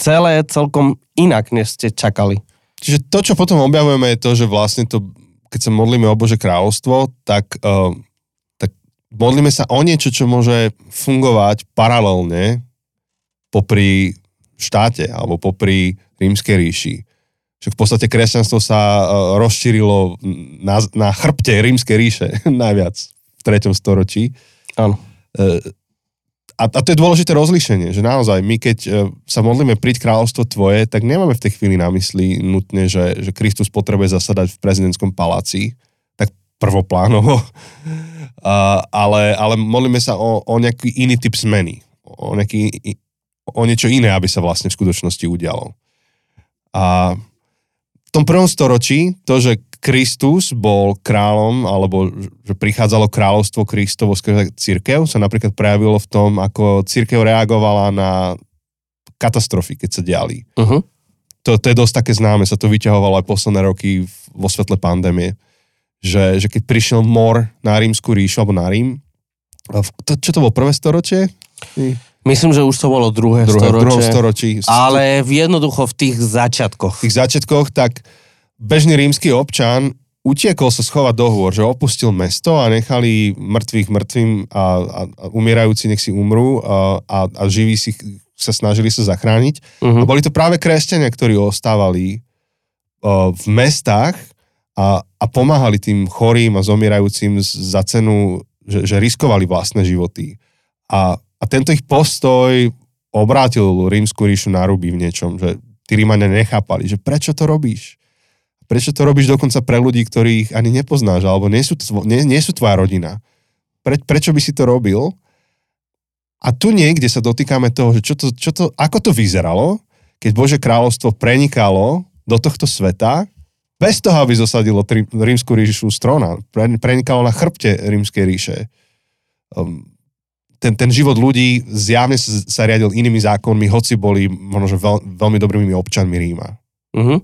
celé celkom inak, než ste čakali. Čiže to, čo potom objavujeme, je to, že vlastne to, keď sa modlíme o Bože kráľovstvo, tak, uh, tak modlíme sa o niečo, čo môže fungovať paralelne popri štáte alebo popri rímskej ríši. že v podstate kresťanstvo sa e, rozšírilo na, na chrbte rímskej ríše najviac v 3. storočí. Áno. E, a, a to je dôležité rozlíšenie, že naozaj my keď e, sa modlíme príď kráľovstvo tvoje, tak nemáme v tej chvíli na mysli nutne, že, že Kristus potrebuje zasadať v prezidentskom paláci, tak prvoplánovo, a, ale, ale modlíme sa o, o nejaký iný typ zmeny, o, nejaký, o niečo iné, aby sa vlastne v skutočnosti udialo. A tom prvom storočí to, že Kristus bol kráľom, alebo že prichádzalo kráľovstvo Kristovo skrze církev, sa napríklad prejavilo v tom, ako církev reagovala na katastrofy, keď sa diali. Uh-huh. To, to je dosť také známe, sa to vyťahovalo aj posledné roky vo svetle pandémie, že, že keď prišiel mor na rímsku ríšu, alebo na Rím, to, čo to bolo, prvé storočie? Myslím, že už to bolo druhé, druhé storočie. storočí. Ale v jednoducho v tých začiatkoch. V tých začiatkoch, tak bežný rímsky občan utiekol sa schovať do hôr, že opustil mesto a nechali mŕtvych mŕtvým a, a, a umierajúci nech si umrú a, a, a živí si sa snažili sa zachrániť. Uh-huh. A boli to práve kresťania, ktorí ostávali uh, v mestách a, a pomáhali tým chorým a zomierajúcim za cenu, že, že riskovali vlastné životy. A, a tento ich postoj obrátil rímsku ríšu na ruby v niečom, že tí Rímania nechápali, že prečo to robíš? Prečo to robíš dokonca pre ľudí, ktorých ani nepoznáš, alebo nie sú, tvo, nie, nie sú tvoja rodina? Pre, prečo by si to robil? A tu niekde sa dotýkame toho, že čo to, čo to, ako to vyzeralo, keď Bože kráľovstvo prenikalo do tohto sveta, bez toho, aby zosadilo tri, rímsku ríšu strona. Prenikalo na chrbte rímskej ríše. Um, ten, ten život ľudí zjavne sa riadil inými zákonmi, hoci boli možno veľ, veľmi dobrými občanmi Ríma. Uh-huh.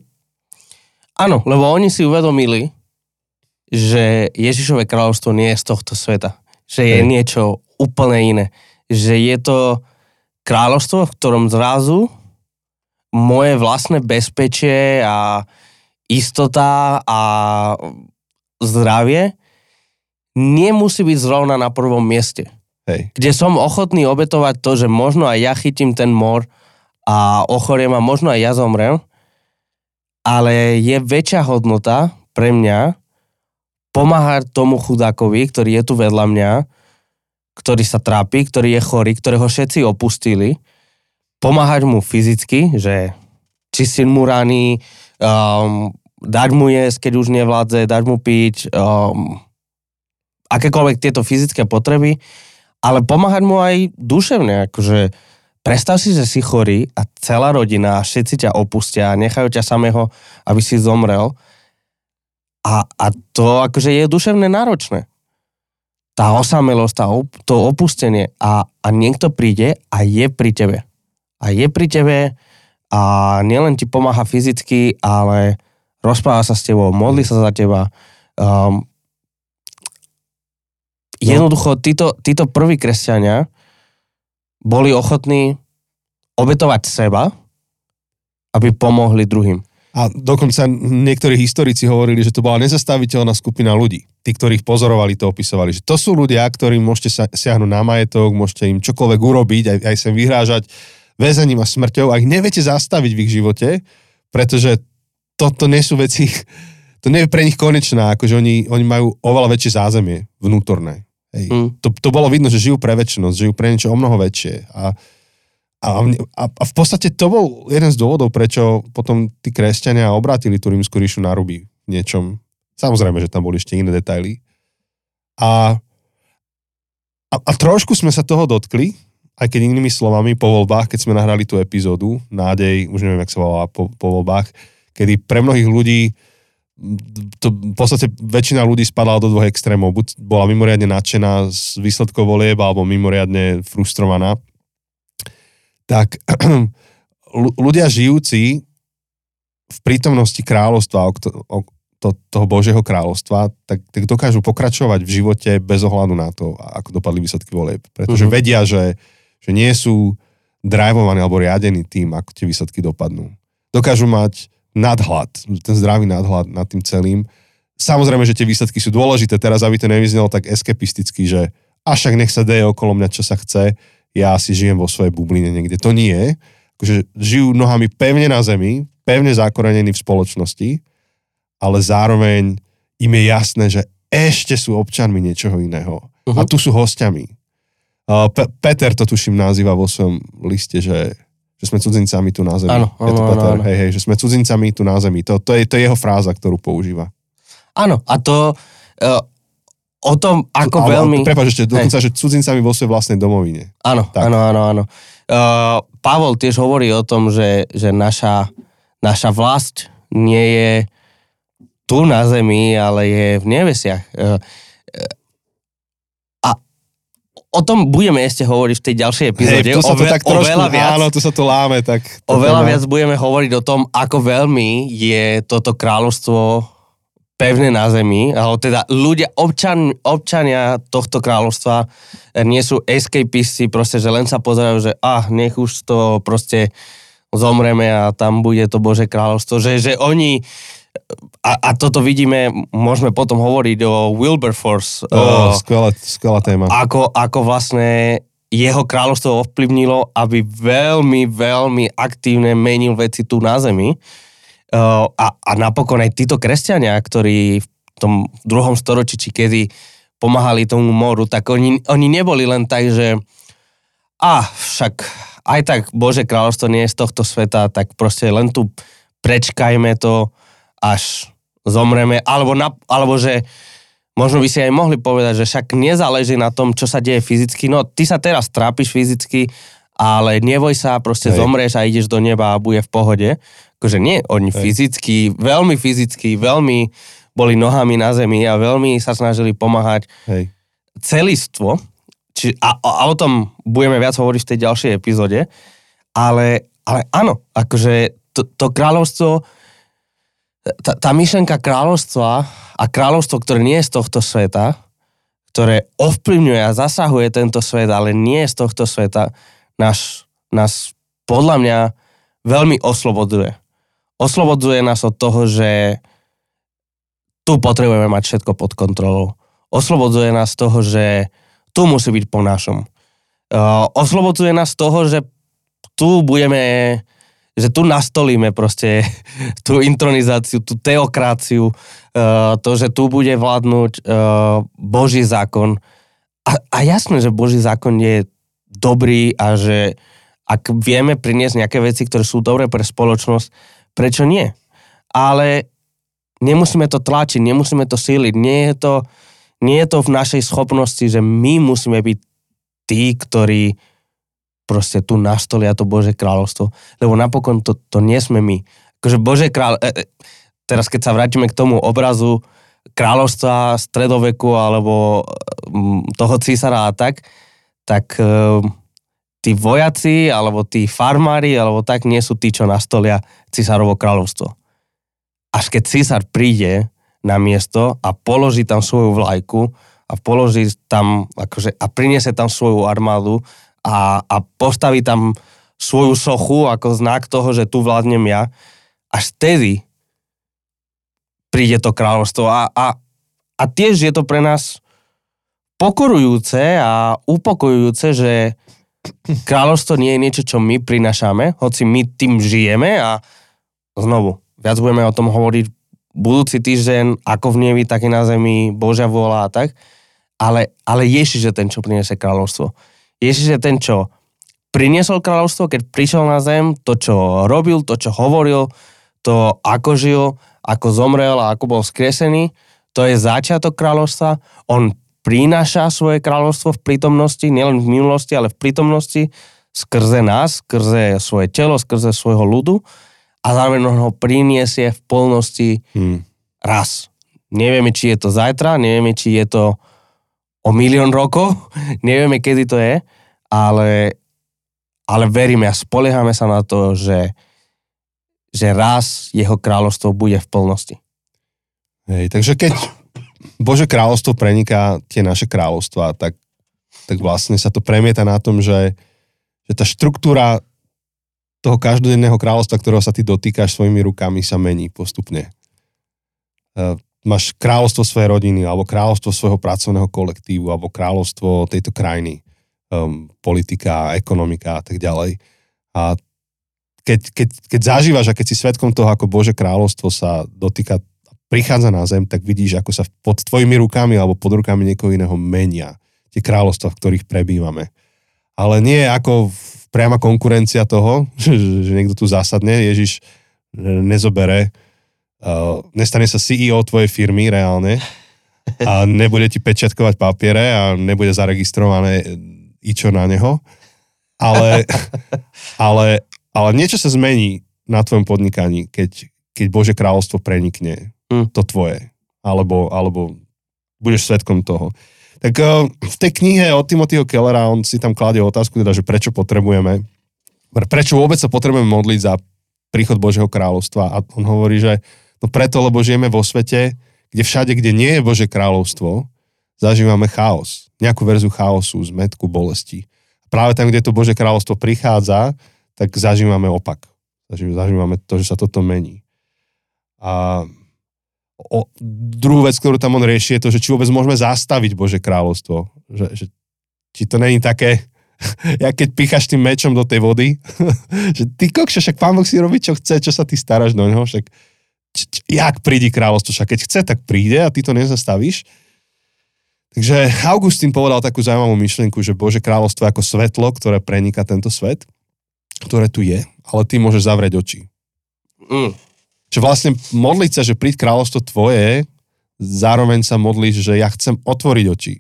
Áno, lebo oni si uvedomili, že Ježišové kráľovstvo nie je z tohto sveta. Že je Hej. niečo úplne iné. Že je to kráľovstvo, v ktorom zrazu moje vlastné bezpečie a istota a zdravie nemusí byť zrovna na prvom mieste Hej. kde som ochotný obetovať to, že možno aj ja chytím ten mor a ochoriem a možno aj ja zomrem, ale je väčšia hodnota pre mňa pomáhať tomu chudákovi, ktorý je tu vedľa mňa, ktorý sa trápi, ktorý je chorý, ktorého všetci opustili, pomáhať mu fyzicky, že čistiť mu rany, um, dať mu jesť, keď už nevládze, dať mu piť, um, akékoľvek tieto fyzické potreby, ale pomáhať mu aj duševne, akože predstav si, že si chorý a celá rodina všetci ťa opustia a nechajú ťa samého, aby si zomrel a, a to akože je duševne náročné. Tá osamelosť, tá, op- to opustenie a, a niekto príde a je pri tebe. A je pri tebe a nielen ti pomáha fyzicky, ale rozpráva sa s tebou, modlí sa za teba, um, jednoducho títo, títo prví kresťania boli ochotní obetovať seba, aby pomohli druhým. A dokonca niektorí historici hovorili, že to bola nezastaviteľná skupina ľudí. Tí, ktorých pozorovali, to opisovali. Že to sú ľudia, ktorým môžete sa, siahnuť na majetok, môžete im čokoľvek urobiť, aj, aj sem vyhrážať väzením a smrťou a ich neviete zastaviť v ich živote, pretože toto nie sú veci, to nie je pre nich konečná, akože oni, oni majú oveľa väčšie zázemie vnútorné. Hej. Mm. To, to bolo vidno, že žijú pre väčšnosť, žijú pre niečo o mnoho väčšie. A, a, a, a v podstate to bol jeden z dôvodov, prečo potom tí kresťania obrátili tú rímsku ríšu na ruby v niečom. Samozrejme, že tam boli ešte iné detaily. A, a, a trošku sme sa toho dotkli, aj keď inými slovami po voľbách, keď sme nahrali tú epizódu, nádej, už neviem, jak sa volala po, po voľbách, kedy pre mnohých ľudí to v podstate väčšina ľudí spadala do dvoch extrémov. Buď bola mimoriadne nadšená z výsledkov volieb, alebo mimoriadne frustrovaná. Tak ľudia žijúci v prítomnosti kráľovstva, o, to, toho Božieho kráľovstva, tak, tak dokážu pokračovať v živote bez ohľadu na to, ako dopadli výsledky volieb. Pretože Mhm. vedia, že, že nie sú drivovaní alebo riadení tým, ako tie výsledky dopadnú. Dokážu mať nadhľad, ten zdravý nadhľad nad tým celým. Samozrejme, že tie výsledky sú dôležité, teraz aby to nevyznelo tak eskepisticky, že a však nech sa deje okolo mňa, čo sa chce, ja si žijem vo svojej bubline niekde. To nie. akože žijú nohami pevne na zemi, pevne zakorenení v spoločnosti, ale zároveň im je jasné, že ešte sú občanmi niečoho iného. Uh-huh. A tu sú hostiami. Uh, Pe- Peter to tuším nazýva vo svojom liste, že, že sme cudzincami tu na zemi. Áno, Je to áno, Peter, áno. Hej, hej, že sme cudzincami tu na zemi. To, to, je, to je jeho fráza, ktorú používa. Áno, a to uh, o tom, ako Ale- veľmi... Prepáč, ešte dokonca, že cudzincami vo svojej vlastnej domovine. Áno, Tak. áno, áno, áno. Uh, Pavol tiež hovorí o tom, že, že naša, naša vlast nie je tu na zemi, ale je v nevesiach. Uh, o tom budeme ešte hovoriť v tej ďalšej epizóde. tu sa to Ove- tak trošku, oveľa viac. áno, tu sa to láme, tak... Oveľa to- viac budeme hovoriť o tom, ako veľmi je toto kráľovstvo pevné na zemi, alebo teda ľudia, občan, občania tohto kráľovstva eh, nie sú escapisti, proste, že len sa pozerajú, že ah, nech už to proste zomreme a tam bude to Bože kráľovstvo, že, že oni a, a toto vidíme, môžeme potom hovoriť o Wilberforce, Ó, eh, skvelá, skvelá téma. ako, ako vlastne jeho kráľovstvo ovplyvnilo, aby veľmi, veľmi aktívne menil veci tu na zemi. Uh, a, a napokon aj títo kresťania, ktorí v tom druhom storočí, či kedy pomáhali tomu moru, tak oni, oni neboli len tak, že a však aj tak Bože kráľovstvo nie je z tohto sveta, tak proste len tu prečkajme to, až zomreme, alebo, na, alebo že možno by si aj mohli povedať, že však nezáleží na tom, čo sa deje fyzicky. No, ty sa teraz trápiš fyzicky, ale neboj sa, proste Hej. zomrieš a ideš do neba a bude v pohode. Akože nie, oni Hej. fyzicky, veľmi fyzicky, veľmi boli nohami na zemi a veľmi sa snažili pomáhať Hej. celistvo, či, a, a o tom budeme viac hovoriť v tej ďalšej epizóde, ale, ale áno, akože to, to kráľovstvo, tá, tá myšlenka kráľovstva a kráľovstvo, ktoré nie je z tohto sveta, ktoré ovplyvňuje a zasahuje tento svet, ale nie je z tohto sveta, nás, nás podľa mňa veľmi oslobodzuje. Oslobodzuje nás od toho, že tu potrebujeme mať všetko pod kontrolou. Oslobodzuje nás z toho, že tu musí byť po našom. Uh, oslobodzuje nás toho, že tu budeme, že tu nastolíme proste tú intronizáciu, tú teokraciu, uh, to, že tu bude vládnuť uh, Boží zákon. A, a jasné, že Boží zákon je dobrý a že ak vieme priniesť nejaké veci, ktoré sú dobré pre spoločnosť, prečo nie? Ale nemusíme to tlačiť, nemusíme to síliť, nie je to, nie je to v našej schopnosti, že my musíme byť tí, ktorí proste tu nastolia to Bože kráľovstvo, lebo napokon to, to nie sme my. Akože Bože kráľ... E, e, teraz keď sa vrátime k tomu obrazu kráľovstva stredoveku alebo mm, toho císara a tak, tak e, tí vojaci alebo tí farmári alebo tak nie sú tí, čo nastolia císarovo kráľovstvo. Až keď císar príde na miesto a položí tam svoju vlajku a položí tam, akože, a priniesie tam svoju armádu a, a postaví tam svoju sochu ako znak toho, že tu vládnem ja, až vtedy príde to kráľovstvo. A, a, a tiež je to pre nás pokorujúce a upokojujúce, že kráľovstvo nie je niečo, čo my prinašame, hoci my tým žijeme a znovu, viac budeme o tom hovoriť budúci týždeň, ako v nebi, tak i na zemi, Božia vôľa a tak, ale, ale Ježiš je ten, čo priniesie kráľovstvo. Ježiš je ten, čo priniesol kráľovstvo, keď prišiel na zem, to, čo robil, to, čo hovoril, to, ako žil, ako zomrel a ako bol skresený, to je začiatok kráľovstva. On prináša svoje kráľovstvo v prítomnosti, nielen v minulosti, ale v prítomnosti, skrze nás, skrze svoje telo, skrze svojho ľudu a zároveň on ho priniesie v plnosti Hmm. raz. Nevieme, či je to zajtra, nevieme, či je to o milión rokov, nevieme, kedy to je, ale, ale veríme a spoliehame sa na to, že, že raz jeho kráľovstvo bude v plnosti. Hej, takže keď Bože kráľovstvo preniká tie naše kráľovstvá, tak, tak vlastne sa to premieta na tom, že, že tá štruktúra toho každodenného kráľovstva, ktorého sa ty dotýkaš svojimi rukami, sa mení postupne. Máš kráľovstvo svojej rodiny, alebo kráľovstvo svojho pracovného kolektívu, alebo kráľovstvo tejto krajiny, um, politika, ekonomika a tak ďalej. A keď, keď, keď zažívaš a keď si svetkom toho, ako Bože kráľovstvo sa dotýka, prichádza na zem, tak vidíš, ako sa pod tvojimi rukami alebo pod rukami niekoho iného menia tie kráľovstva, v ktorých prebývame. Ale nie ako priama konkurencia toho, že, že niekto tu zásadne, Ježiš nezobere, uh, nestane sa CEO tvojej firmy reálne a nebude ti pečiatkovať papiere a nebude zaregistrované ičo na neho, ale, ale, ale niečo sa zmení na tvojom podnikaní, keď, keď Bože kráľovstvo prenikne Mm. to tvoje. Alebo, alebo budeš svetkom toho. Tak uh, v tej knihe od Timothyho Kellera on si tam kladie otázku, teda, že prečo potrebujeme, prečo vôbec sa potrebujeme modliť za príchod Božieho kráľovstva. A on hovorí, že no preto, lebo žijeme vo svete, kde všade, kde nie je Bože kráľovstvo, zažívame chaos. Nejakú verzu chaosu, zmetku, bolesti. Práve tam, kde to Bože kráľovstvo prichádza, tak zažívame opak. Zaží- Zažívame to, že sa toto mení. A o, druhú vec, ktorú tam on rieši, je to, že či vôbec môžeme zastaviť Bože kráľovstvo. Že, že či to není také, jak keď picháš tým mečom do tej vody, že ty kokšo, však pán Boh si robí, čo chce, čo sa ty staráš do neho, však jak prídi kráľovstvo, však keď chce, tak príde a ty to nezastavíš. Takže Augustín povedal takú zaujímavú myšlienku, že Bože kráľovstvo je ako svetlo, ktoré preniká tento svet, ktoré tu je, ale ty môžeš zavrieť oči. Mm. Že vlastne modliť sa, že príď kráľovstvo tvoje, zároveň sa modlíš, že ja chcem otvoriť oči.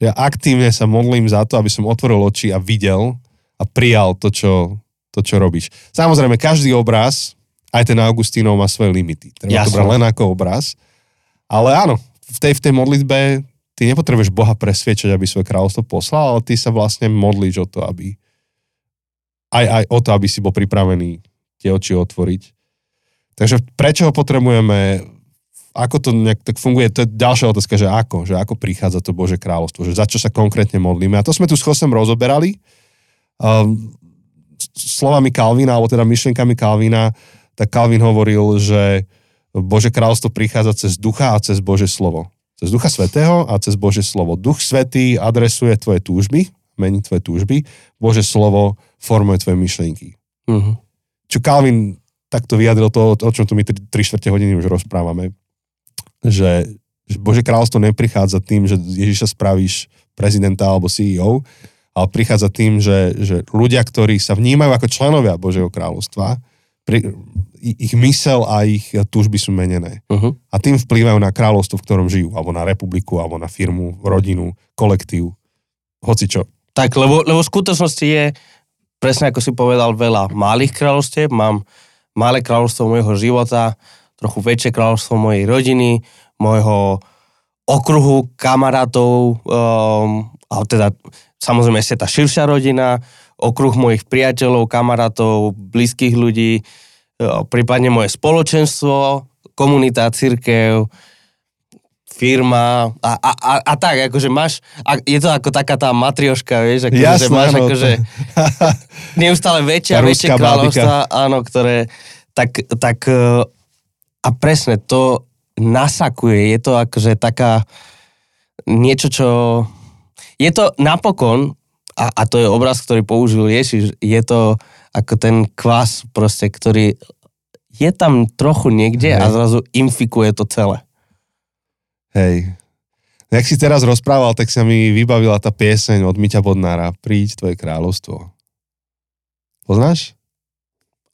Ja aktívne sa modlím za to, aby som otvoril oči a videl a prijal to, čo, to, čo robíš. Samozrejme, každý obraz, aj ten Augustínov má svoje limity. Treba to Jasné. brať len ako obraz. Ale áno, v tej, v tej modlitbe ty nepotrebuješ Boha presviečať, aby svoje kráľovstvo poslal, ale ty sa vlastne modlíš o to, aby aj, aj o to, aby si bol pripravený tie oči otvoriť. Takže prečo ho potrebujeme, ako to nejak tak funguje, to je ďalšia otázka, že ako, že ako prichádza to Bože kráľovstvo, že za čo sa konkrétne modlíme. A to sme tu s Chosem rozoberali. Um, slovami Kalvina, alebo teda myšlienkami Kalvina, tak Kalvin hovoril, že Bože kráľovstvo prichádza cez ducha a cez Bože slovo. Cez ducha svetého a cez Bože slovo. Duch svetý adresuje tvoje túžby, mení tvoje túžby, Bože slovo formuje tvoje myšlienky Mhm. čo Calvin takto vyjadril to, o čom tu my 3 čtvrte hodiny už rozprávame, že, že Bože kráľovstvo neprichádza tým, že Ježiša spravíš prezidenta alebo CEO, ale prichádza tým, že, že ľudia, ktorí sa vnímajú ako členovia Božieho kráľovstva, pri, ich mysel a ich túžby sú menené. Mhm. A tým vplývajú na kráľovstvo, v ktorom žijú, alebo na republiku, alebo na firmu, rodinu, kolektív, hoci čo. Tak, lebo, lebo v skutočnosti je, presne ako si povedal, veľa malých kráľovstiev. Mám malé kráľovstvo môjho života, trochu väčšie kráľovstvo mojej rodiny, môjho okruhu kamarátov, um, a teda samozrejme ešte tá širšia rodina, okruh mojich priateľov, kamarátov, blízkych ľudí, uh, prípadne moje spoločenstvo, komunita, církev, firma a, a, a, a tak, akože máš, a je to ako taká tá matrioška, vieš, akože Jasné, že máš áno, akože neustále väčšie a Tá väčšie kráľovstva, áno, ktoré tak, tak e, a presne to nasakuje, je to akože taká niečo, čo je to napokon a, a to je obraz, ktorý použil Ježiš, je to ako ten kvas proste, ktorý je tam trochu niekde a Hej. zrazu infikuje to celé. Hej. Jak si teraz rozprával, tak sa mi vybavila tá pieseň od Miťa Bodnára Príď tvoje kráľovstvo. Poznáš?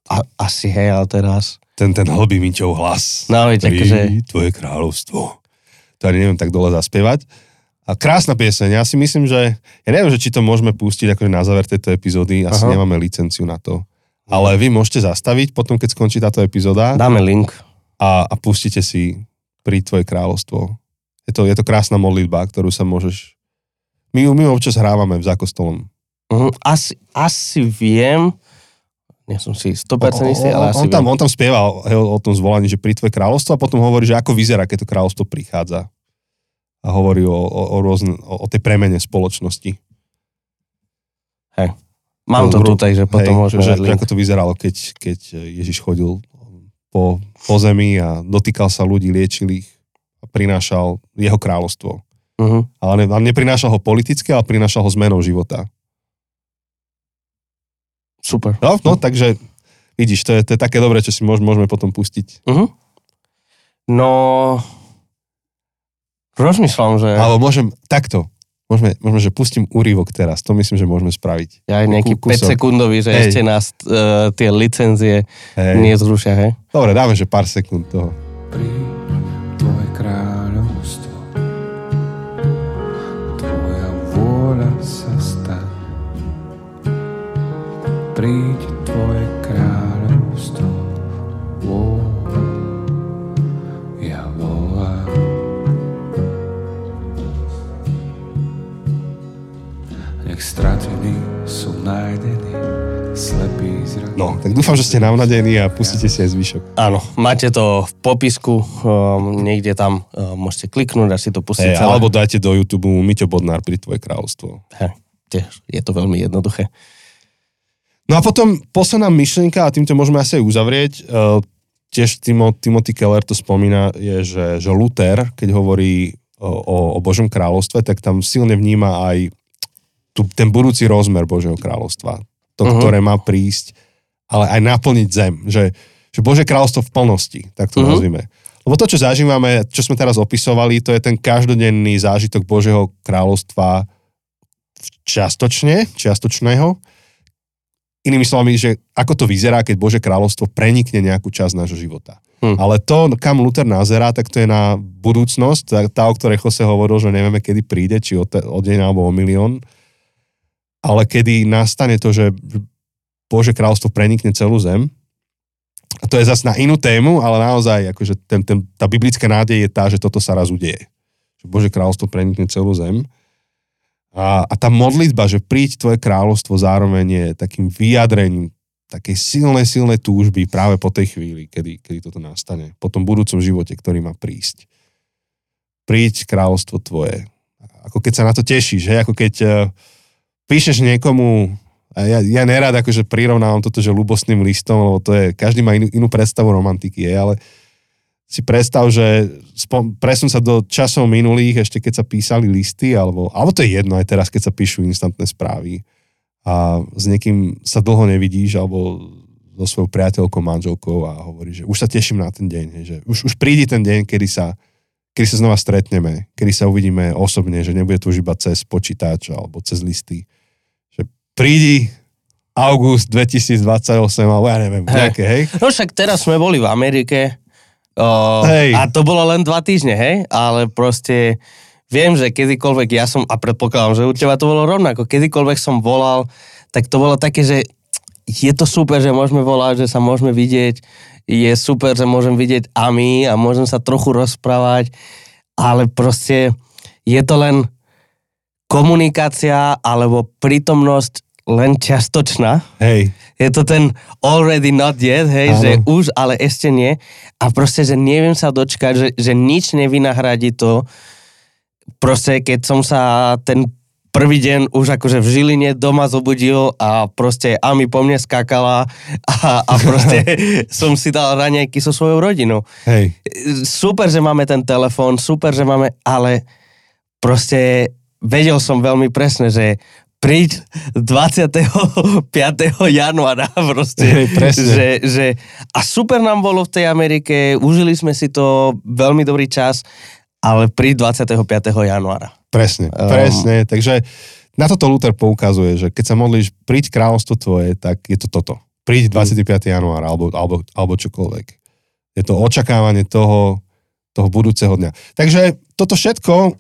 A, asi hej, ale teraz... Ten, ten hlbý Miťov hlas. No, veď akože... Príď tvoje kráľovstvo. To ani neviem tak dole zaspievať. A krásna pieseň. Ja si myslím, že... Ja neviem, že či to môžeme pustiť akože na záver tejto epizódy. Asi Aha. nemáme licenciu na to. Ale vy môžete zastaviť potom, keď skončí táto epizóda Dáme link. a, a pustíte si Príď tvoje kráľovstvo. Je to, je to krásna modlitba, ktorú sa môžeš... My ju, my občas hrávame v zákostolom. Mhm, Asi, asi viem, nie som si 100% istý, ale asi on, tam, viem. on tam spieva o, o tom zvolaní, že pri tvoje kráľovstvo a potom hovorí, že ako vyzerá, keď to kráľovstvo prichádza. A hovorí o, o, o, rôzne, o, o tej premene spoločnosti. Mám to tu, takže potom Hej, môžeme že, že ako to vyzeralo, keď, keď Ježiš chodil po, po zemi a dotýkal sa ľudí, liečil ich a prinášal jeho kráľovstvo. Mhm. Ale, ne, neprinášal ho politicky, ale prinášal ho zmenou života. super. No, no, takže vidíš, to je, to je také dobré, čo si môž, môžeme potom pustiť. Uh-huh. No, rozmýšľam, že Alebo môžem, takto, môžeme, môžeme, že pustím úrivok teraz, to myslím, že môžeme spraviť. ja aj nejaký Kú- kúsok. 5 sekundový, že Hej. ešte nás uh, tie licenzie Hej. nezrušia, hej? Dobre, dáme, že pár sekúnd toho. Príď tvoje kráľovstvo, tvoja vôľa sa stane. Príď dúfam, že ste navnadení a pustíte si aj zvyšok. Áno, máte to v popisku, um, niekde tam um, môžete kliknúť a si to pustiť Hey, celé. alebo dajte do YouTube Miťo Bodnár pri Tvoje kráľovstvo. Tiež je to veľmi jednoduché. No a potom posledná myšlienka, a týmto môžeme asi aj uzavrieť, uh, tiež Timo, Timothy Keller to spomína, je, že, že Luther, keď hovorí o, o, o Božom kráľovstve, tak tam silne vníma aj tu, ten budúci rozmer Božieho kráľovstva. To, uh-huh. ktoré má prísť, ale aj naplniť zem. Že, že Bože kráľovstvo v plnosti, tak to Mhm. uh-huh. nazvime. Lebo to, čo zažívame, čo sme teraz opisovali, to je ten každodenný zážitok Božieho kráľovstva čiastočne, čiastočného. Inými slovami, že ako to vyzerá, keď Bože kráľovstvo prenikne nejakú časť nášho života. Hm. Ale to, kam Luther nazerá, tak to je na budúcnosť, tá, tá o ktorej Jose hovoril, že nevieme, kedy príde, či o, te, o deň alebo o milión. Ale kedy nastane to, že Bože kráľovstvo prenikne celú zem, a to je zase na inú tému, ale naozaj akože ten, ten, tá biblická nádej je tá, že toto sa raz udeje. Že Bože kráľovstvo prenikne celú zem. A, a tá modlitba, že príď tvoje kráľovstvo zároveň je takým vyjadrením takej silnej, silnej túžby práve po tej chvíli, kedy, kedy toto nastane. Po tom budúcom živote, ktorý má prísť. Príď kráľovstvo tvoje. Ako keď sa na to tešíš, hej? ako keď uh, píšeš niekomu, a ja, ja nerad akože prirovnávam toto, že ľubostným listom, lebo to je, každý má inú, inú predstavu romantiky, je, ale si predstav, že spom, presun sa do časov minulých, ešte keď sa písali listy, alebo, alebo to je jedno aj teraz, keď sa píšu instantné správy a s niekým sa dlho nevidíš, alebo so svojou priateľkou, manželkou a hovorí, že už sa teším na ten deň, že už, už príde ten deň, kedy sa, kedy sa znova stretneme, kedy sa uvidíme osobne, že nebude to už iba cez počítač alebo cez listy. Prídi august 2028, alebo ja neviem, Hej. nejaké, hej? No však teraz sme boli v Amerike o, Hej. a to bolo len dva týždne, hej? Ale proste viem, že kedykoľvek ja som, a predpokladám, že u teba to bolo rovnako, kedykoľvek som volal, tak to bolo také, že je to super, že môžeme volať, že sa môžeme vidieť, je super, že môžem vidieť Ami a môžem sa trochu rozprávať, ale proste je to len komunikácia alebo prítomnosť len čiastočná. Hej, Je to ten already not yet, hej, Áno. že už, ale ešte nie. A proste, že neviem sa dočkať, že, že nič nevynahradí to. Proste, keď som sa ten prvý deň už akože v Žiline doma zobudil a proste Ami po mne skákala a, a proste som si dal raňajky so svojou rodinou. hej. Super, že máme ten telefón, super, že máme, ale proste vedel som veľmi presne, že príď 25. januára proste. Hej, presne. Že, že, a super nám bolo v tej Amerike, užili sme si to, veľmi dobrý čas, ale príď 25. januára. Presne, Um, presne. Takže na toto Luther poukazuje, že keď sa modlíš, príď kráľovstvo tvoje, tak je to toto. Príď 25. januára alebo, alebo, alebo čokoľvek. Je to očakávanie toho, toho budúceho dňa. Takže toto všetko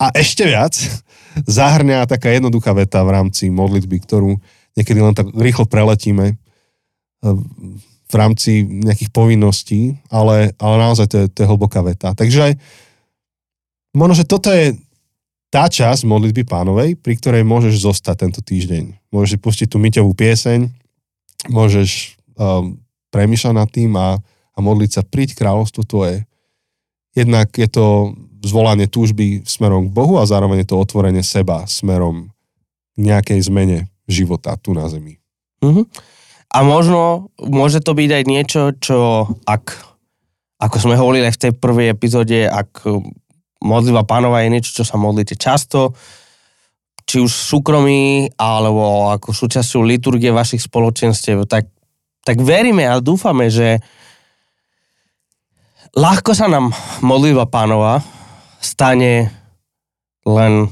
a ešte viac zahrňa taká jednoduchá veta v rámci modlitby, ktorú niekedy len tak rýchlo preletíme eh, v rámci nejakých povinností, ale, ale naozaj to je, to je hlboká veta. Takže možno, že toto je tá časť modlitby pánovej, pri ktorej môžeš zostať tento týždeň. Môžeš si pustiť tú myťovú pieseň, môžeš um, premýšľať nad tým a, a modliť sa, príď kráľovstvo tvoje. Jednak je to zvolanie túžby smerom k Bohu a zároveň je to otvorenie seba smerom k nejakej zmene života tu na zemi. Mhm. A možno môže to byť aj niečo, čo ak, ako sme hovorili aj v tej prvej epizóde, ak modlitba pánova je niečo, čo sa modlíte často, či už súkromí, alebo ako súčasťou liturgie vašich spoločenstiev, tak, tak veríme a dúfame, že ľahko sa nám modlitba pánova stane len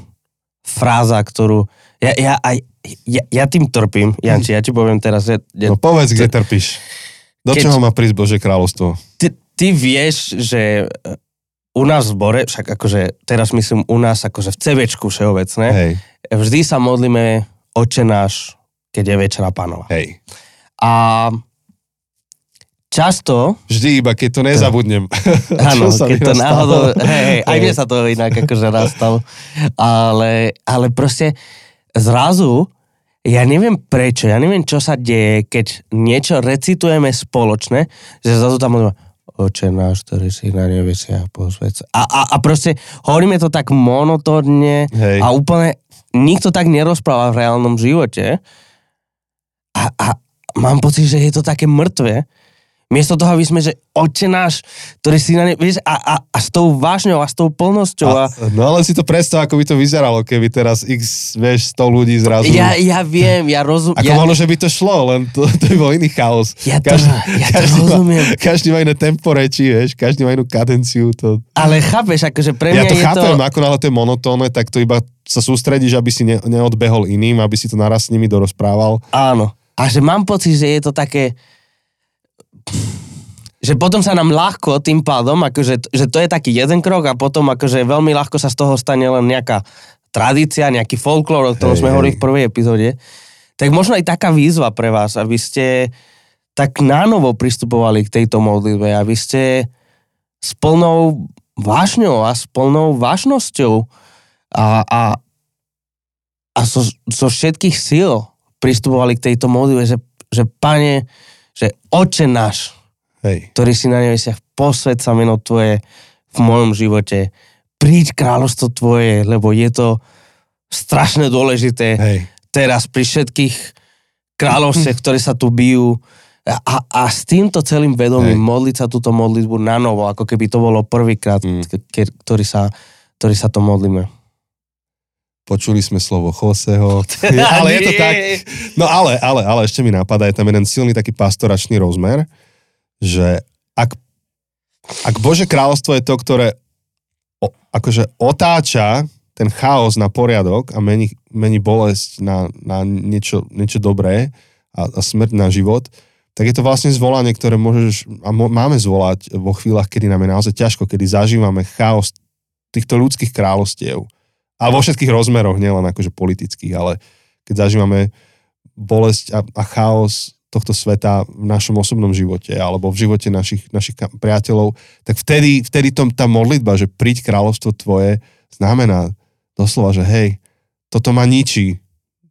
fráza, ktorú... Ja, ja, aj, ja, ja tým trpím, Janči, ja ti poviem teraz, že, že No povedz, kde trpíš. Do Keď- čoho má prísť Bože kráľovstvo? ty, ty vieš, že e, u nás v zbore, však akože teraz myslím u nás akože v CVčku všeobecné, Hej, vždy sa modlíme Oče náš, keď je Večera Pánova. hej. A často, Vždy iba, keď to nezabudnem. áno, keď to nastalo? náhodou, hej, hej, aj mne sa to inak akože nastalo, ale, ale proste zrazu, ja neviem prečo, ja neviem, čo sa deje, keď niečo recitujeme spoločne, že zrazu tam modlíme, Oče náš, ktorý si na nebesiach posvec. A, a, a proste hovoríme to tak monotónne a úplne nikto tak nerozpráva v reálnom živote. A, a mám pocit, že je to také mŕtve. Miesto toho, aby sme, že oče náš, ktorý si na ne... Vieš, a, a, a s tou vážňou a s tou plnosťou. A, A, no ale si to predstav, ako by to vyzeralo, keby teraz x, vieš, 100 ľudí zrazu... ja, ja viem, ja rozumiem. Ako Ja, možno, že by to šlo, len to, to by bol iný chaos. Ja to- ja to každý rozumiem. Má, každý má iné tempo reči, vieš, každý má inú kadenciu. To... ale chápeš, akože pre Ja mňa to je chápem, to... ako to je monotónne, tak to iba sa sústredíš, aby si ne, neodbehol iným, aby si to naraz s nimi dorozprával. Áno. A že mám pocit, že je to také že potom sa nám ľahko tým pádom, akože, že to je taký jeden krok a potom akože veľmi ľahko sa z toho stane len nejaká tradícia, nejaký folklór, o ktorom Hej, sme hovorili v prvej epizóde. Tak možno aj taká výzva pre vás, aby ste tak nánovo pristupovali k tejto modlitbe, aby ste s plnou vášňou a s plnou vážnosťou a, a, a zo, zo všetkých síl pristupovali k tejto modlitbe, že, že pane, že oče náš, Hej. ktorý si na nebesiach, posved sa meno Tvoje v mojom živote. Príď kráľovstvo Tvoje, lebo je to strašne dôležité Hej. teraz pri všetkých kráľovstvách, ktoré sa tu bijú. A, a, s týmto celým vedomím Hej. modliť sa túto modlitbu na novo, ako keby to bolo prvýkrát, Mm. ke- ktorý, sa, ktorý sa to modlíme. Počuli sme slovo Joseho. ale je to tak. No ale, ale, ale ešte mi napadá, je tam jeden silný taký pastoračný rozmer, že ak, ak Bože kráľovstvo je to, ktoré o, akože otáča ten chaos na poriadok a mení, mení bolesť na, na niečo, niečo dobré a, a smrť na život, tak je to vlastne zvolanie, ktoré môžeš a mo, máme zvolať vo chvíľach, kedy nám je naozaj ťažko, kedy zažívame chaos týchto ľudských kráľovstiev. A vo všetkých rozmeroch, nielen akože politických, ale keď zažívame bolesť a, a chaos tohto sveta v našom osobnom živote alebo v živote našich, našich priateľov, tak vtedy, vtedy tom, tá modlitba, že príď kráľovstvo tvoje, znamená doslova, že hej, toto ma ničí,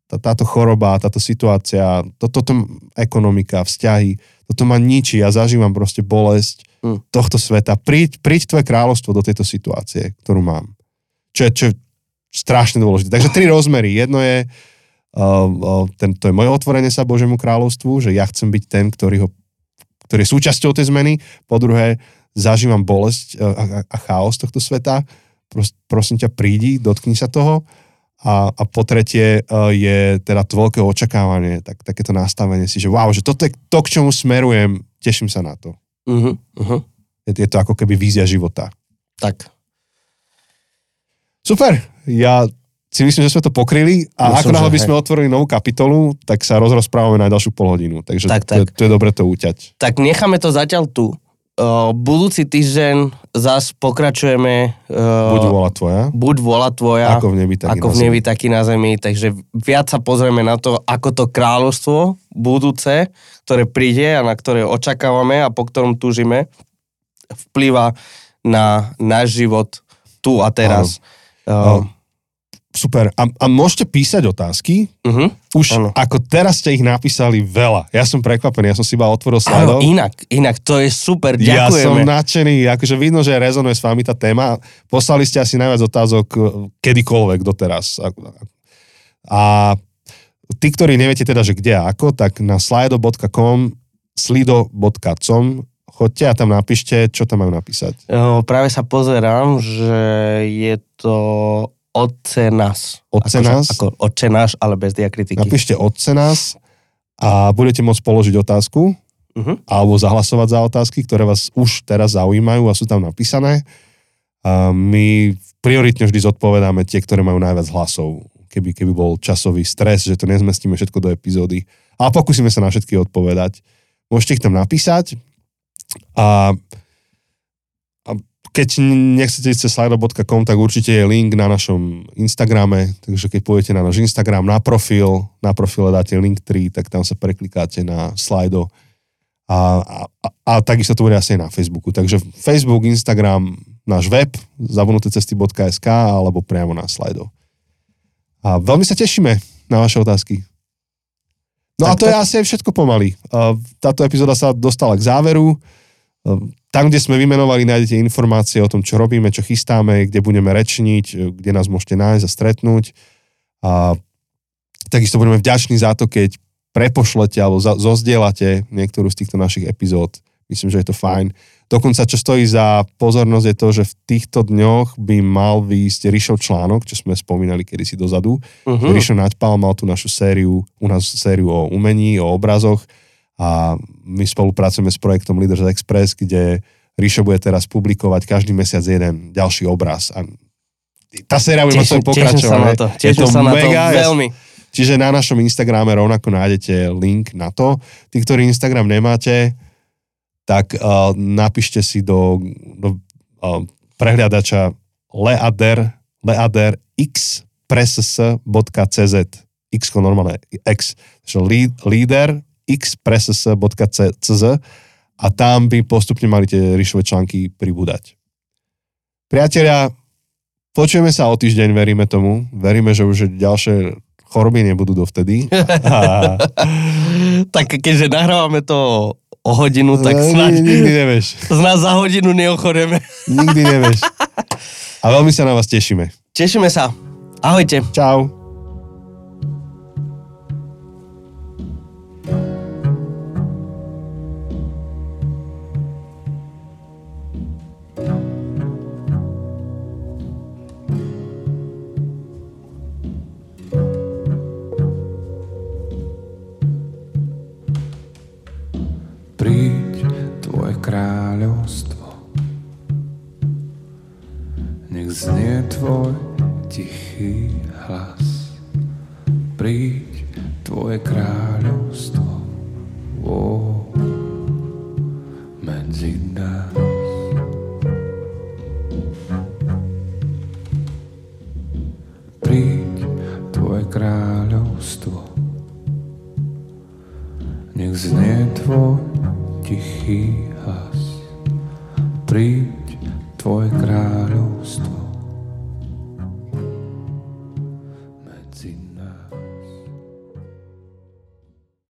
tá, táto choroba, táto situácia, to, toto ekonomika, vzťahy, toto ma ničí, ja zažívam proste bolesť Hm. tohto sveta. Príď, príď tvoje kráľovstvo do tejto situácie, ktorú mám. Čo čo strašne dôležité. Takže tri rozmery. Jedno je, uh, uh, ten, to je moje otvorenie sa Božemu kráľovstvu, že ja chcem byť ten, ktorý, ho, ktorý je súčasťou tej zmeny. Po druhé, zažívam bolesť uh, a, a, chaos tohto sveta. Pros, prosím ťa, prídi, dotkni sa toho. A, a po tretie je teda to veľké očakávanie, tak, takéto nastavenie si, že wow, že toto je to, k čomu smerujem, teším sa na to. Uh-huh, uh-huh. Je, je to ako keby vízia života. Tak. Super, ja si myslím, že sme to pokryli a Myslím, ako náhle by hej. sme otvorili novú kapitolu, tak sa rozprávame na ďalšiu polhodinu. Takže Tak, to, je- tak. to je dobre to uťať. Tak necháme to zatiaľ tu. Uh, budúci týždeň zás pokračujeme uh, Buď vola tvoja, buď vola tvoja, ako v nebi, tak ako v nebi, taký na zemi. Takže viac sa pozrieme na to, ako to kráľovstvo budúce, ktoré príde a na ktoré očakávame a po ktorom túžime, vplýva na náš život tu a teraz. Uh, Super. A, a môžete písať otázky. uh-huh. Už Áno. ako teraz ste ich napísali veľa. Ja som prekvapený, ja som si iba otvoril Áno, slajdov. inak, inak, to je super, Ja som ďakujeme. nadšený, akože vidno, že rezonuje s vami tá téma. Poslali ste asi najviac otázok eh, kedykoľvek doteraz. A, a tí, ktorí neviete teda, že kde a ako, tak na slido.com slido.com chodte a tam napíšte, čo tam majú napísať. Jo, práve sa pozerám, že je to Otce nás. Otce nás? Ako Otče náš, ale bez diakritiky. Napíšte Otce nás a budete môcť položiť otázku Mhm. alebo zahlasovať za otázky, ktoré vás už teraz zaujímajú a sú tam napísané. A my prioritne vždy zodpovedáme tie, ktoré majú najviac hlasov. Keby, keby bol časový stres, že to nezmestíme všetko do epizódy. A pokúsime sa na všetky odpovedať. Môžete ich tam napísať a, a keď nechcete ísť cez slido.com, tak určite je link na našom Instagrame, takže keď pôjdete na náš Instagram, na profil, na profile dáte link 3, tak tam sa preklikáte na slido a, a, a, a takisto to bude asi aj na Facebooku. Takže Facebook, Instagram, náš web, zabudnutecesty.sk alebo priamo na slido. A veľmi sa tešíme na vaše otázky. No a Tak to to- je asi aj všetko pomaly. A Táto epizóda sa dostala k záveru. Tam, kde sme vymenovali, nájdete informácie o tom, čo robíme, čo chystáme, kde budeme rečniť, kde nás môžete nájsť a stretnúť. A takisto budeme vďační za to, keď prepošlete alebo zozdielate niektorú z týchto našich epizód. Myslím, že je to fajn. Dokonca, čo stojí za pozornosť, je to, že v týchto dňoch by mal výjsť Rišov článok, čo sme spomínali kedysi dozadu. Mhm. Mm. Rišo Naďpal mal tú našu sériu, u nás sériu o umení, o obrazoch a my spolupracujeme s projektom Leaders Express, kde Rišo bude teraz publikovať každý mesiac jeden ďalší obraz. A tá séria bude mať teším sa na to. Je Teším sa na to veľmi. Čiže na našom Instagrame rovnako nájdete link na to. Tí, ktorí Instagram nemáte, tak uh, napíšte si do, do uh, prehliadača leader, leader xpress.cz x normálne x, takže lead, leader xpress.cz a tam by postupne mali tie ríšové články pribúdať. Priatelia, počujeme sa o týždeň, veríme tomu. Veríme, že už ďalšie choroby nebudú dovtedy. A, Tak keďže nahrávame to o hodinu, tak Ni- snáď Nikdy nevieš. z nás za hodinu neochoreme. Nikdy nevieš. A veľmi sa na vás tešíme. Tešíme sa. Ahojte. Čau.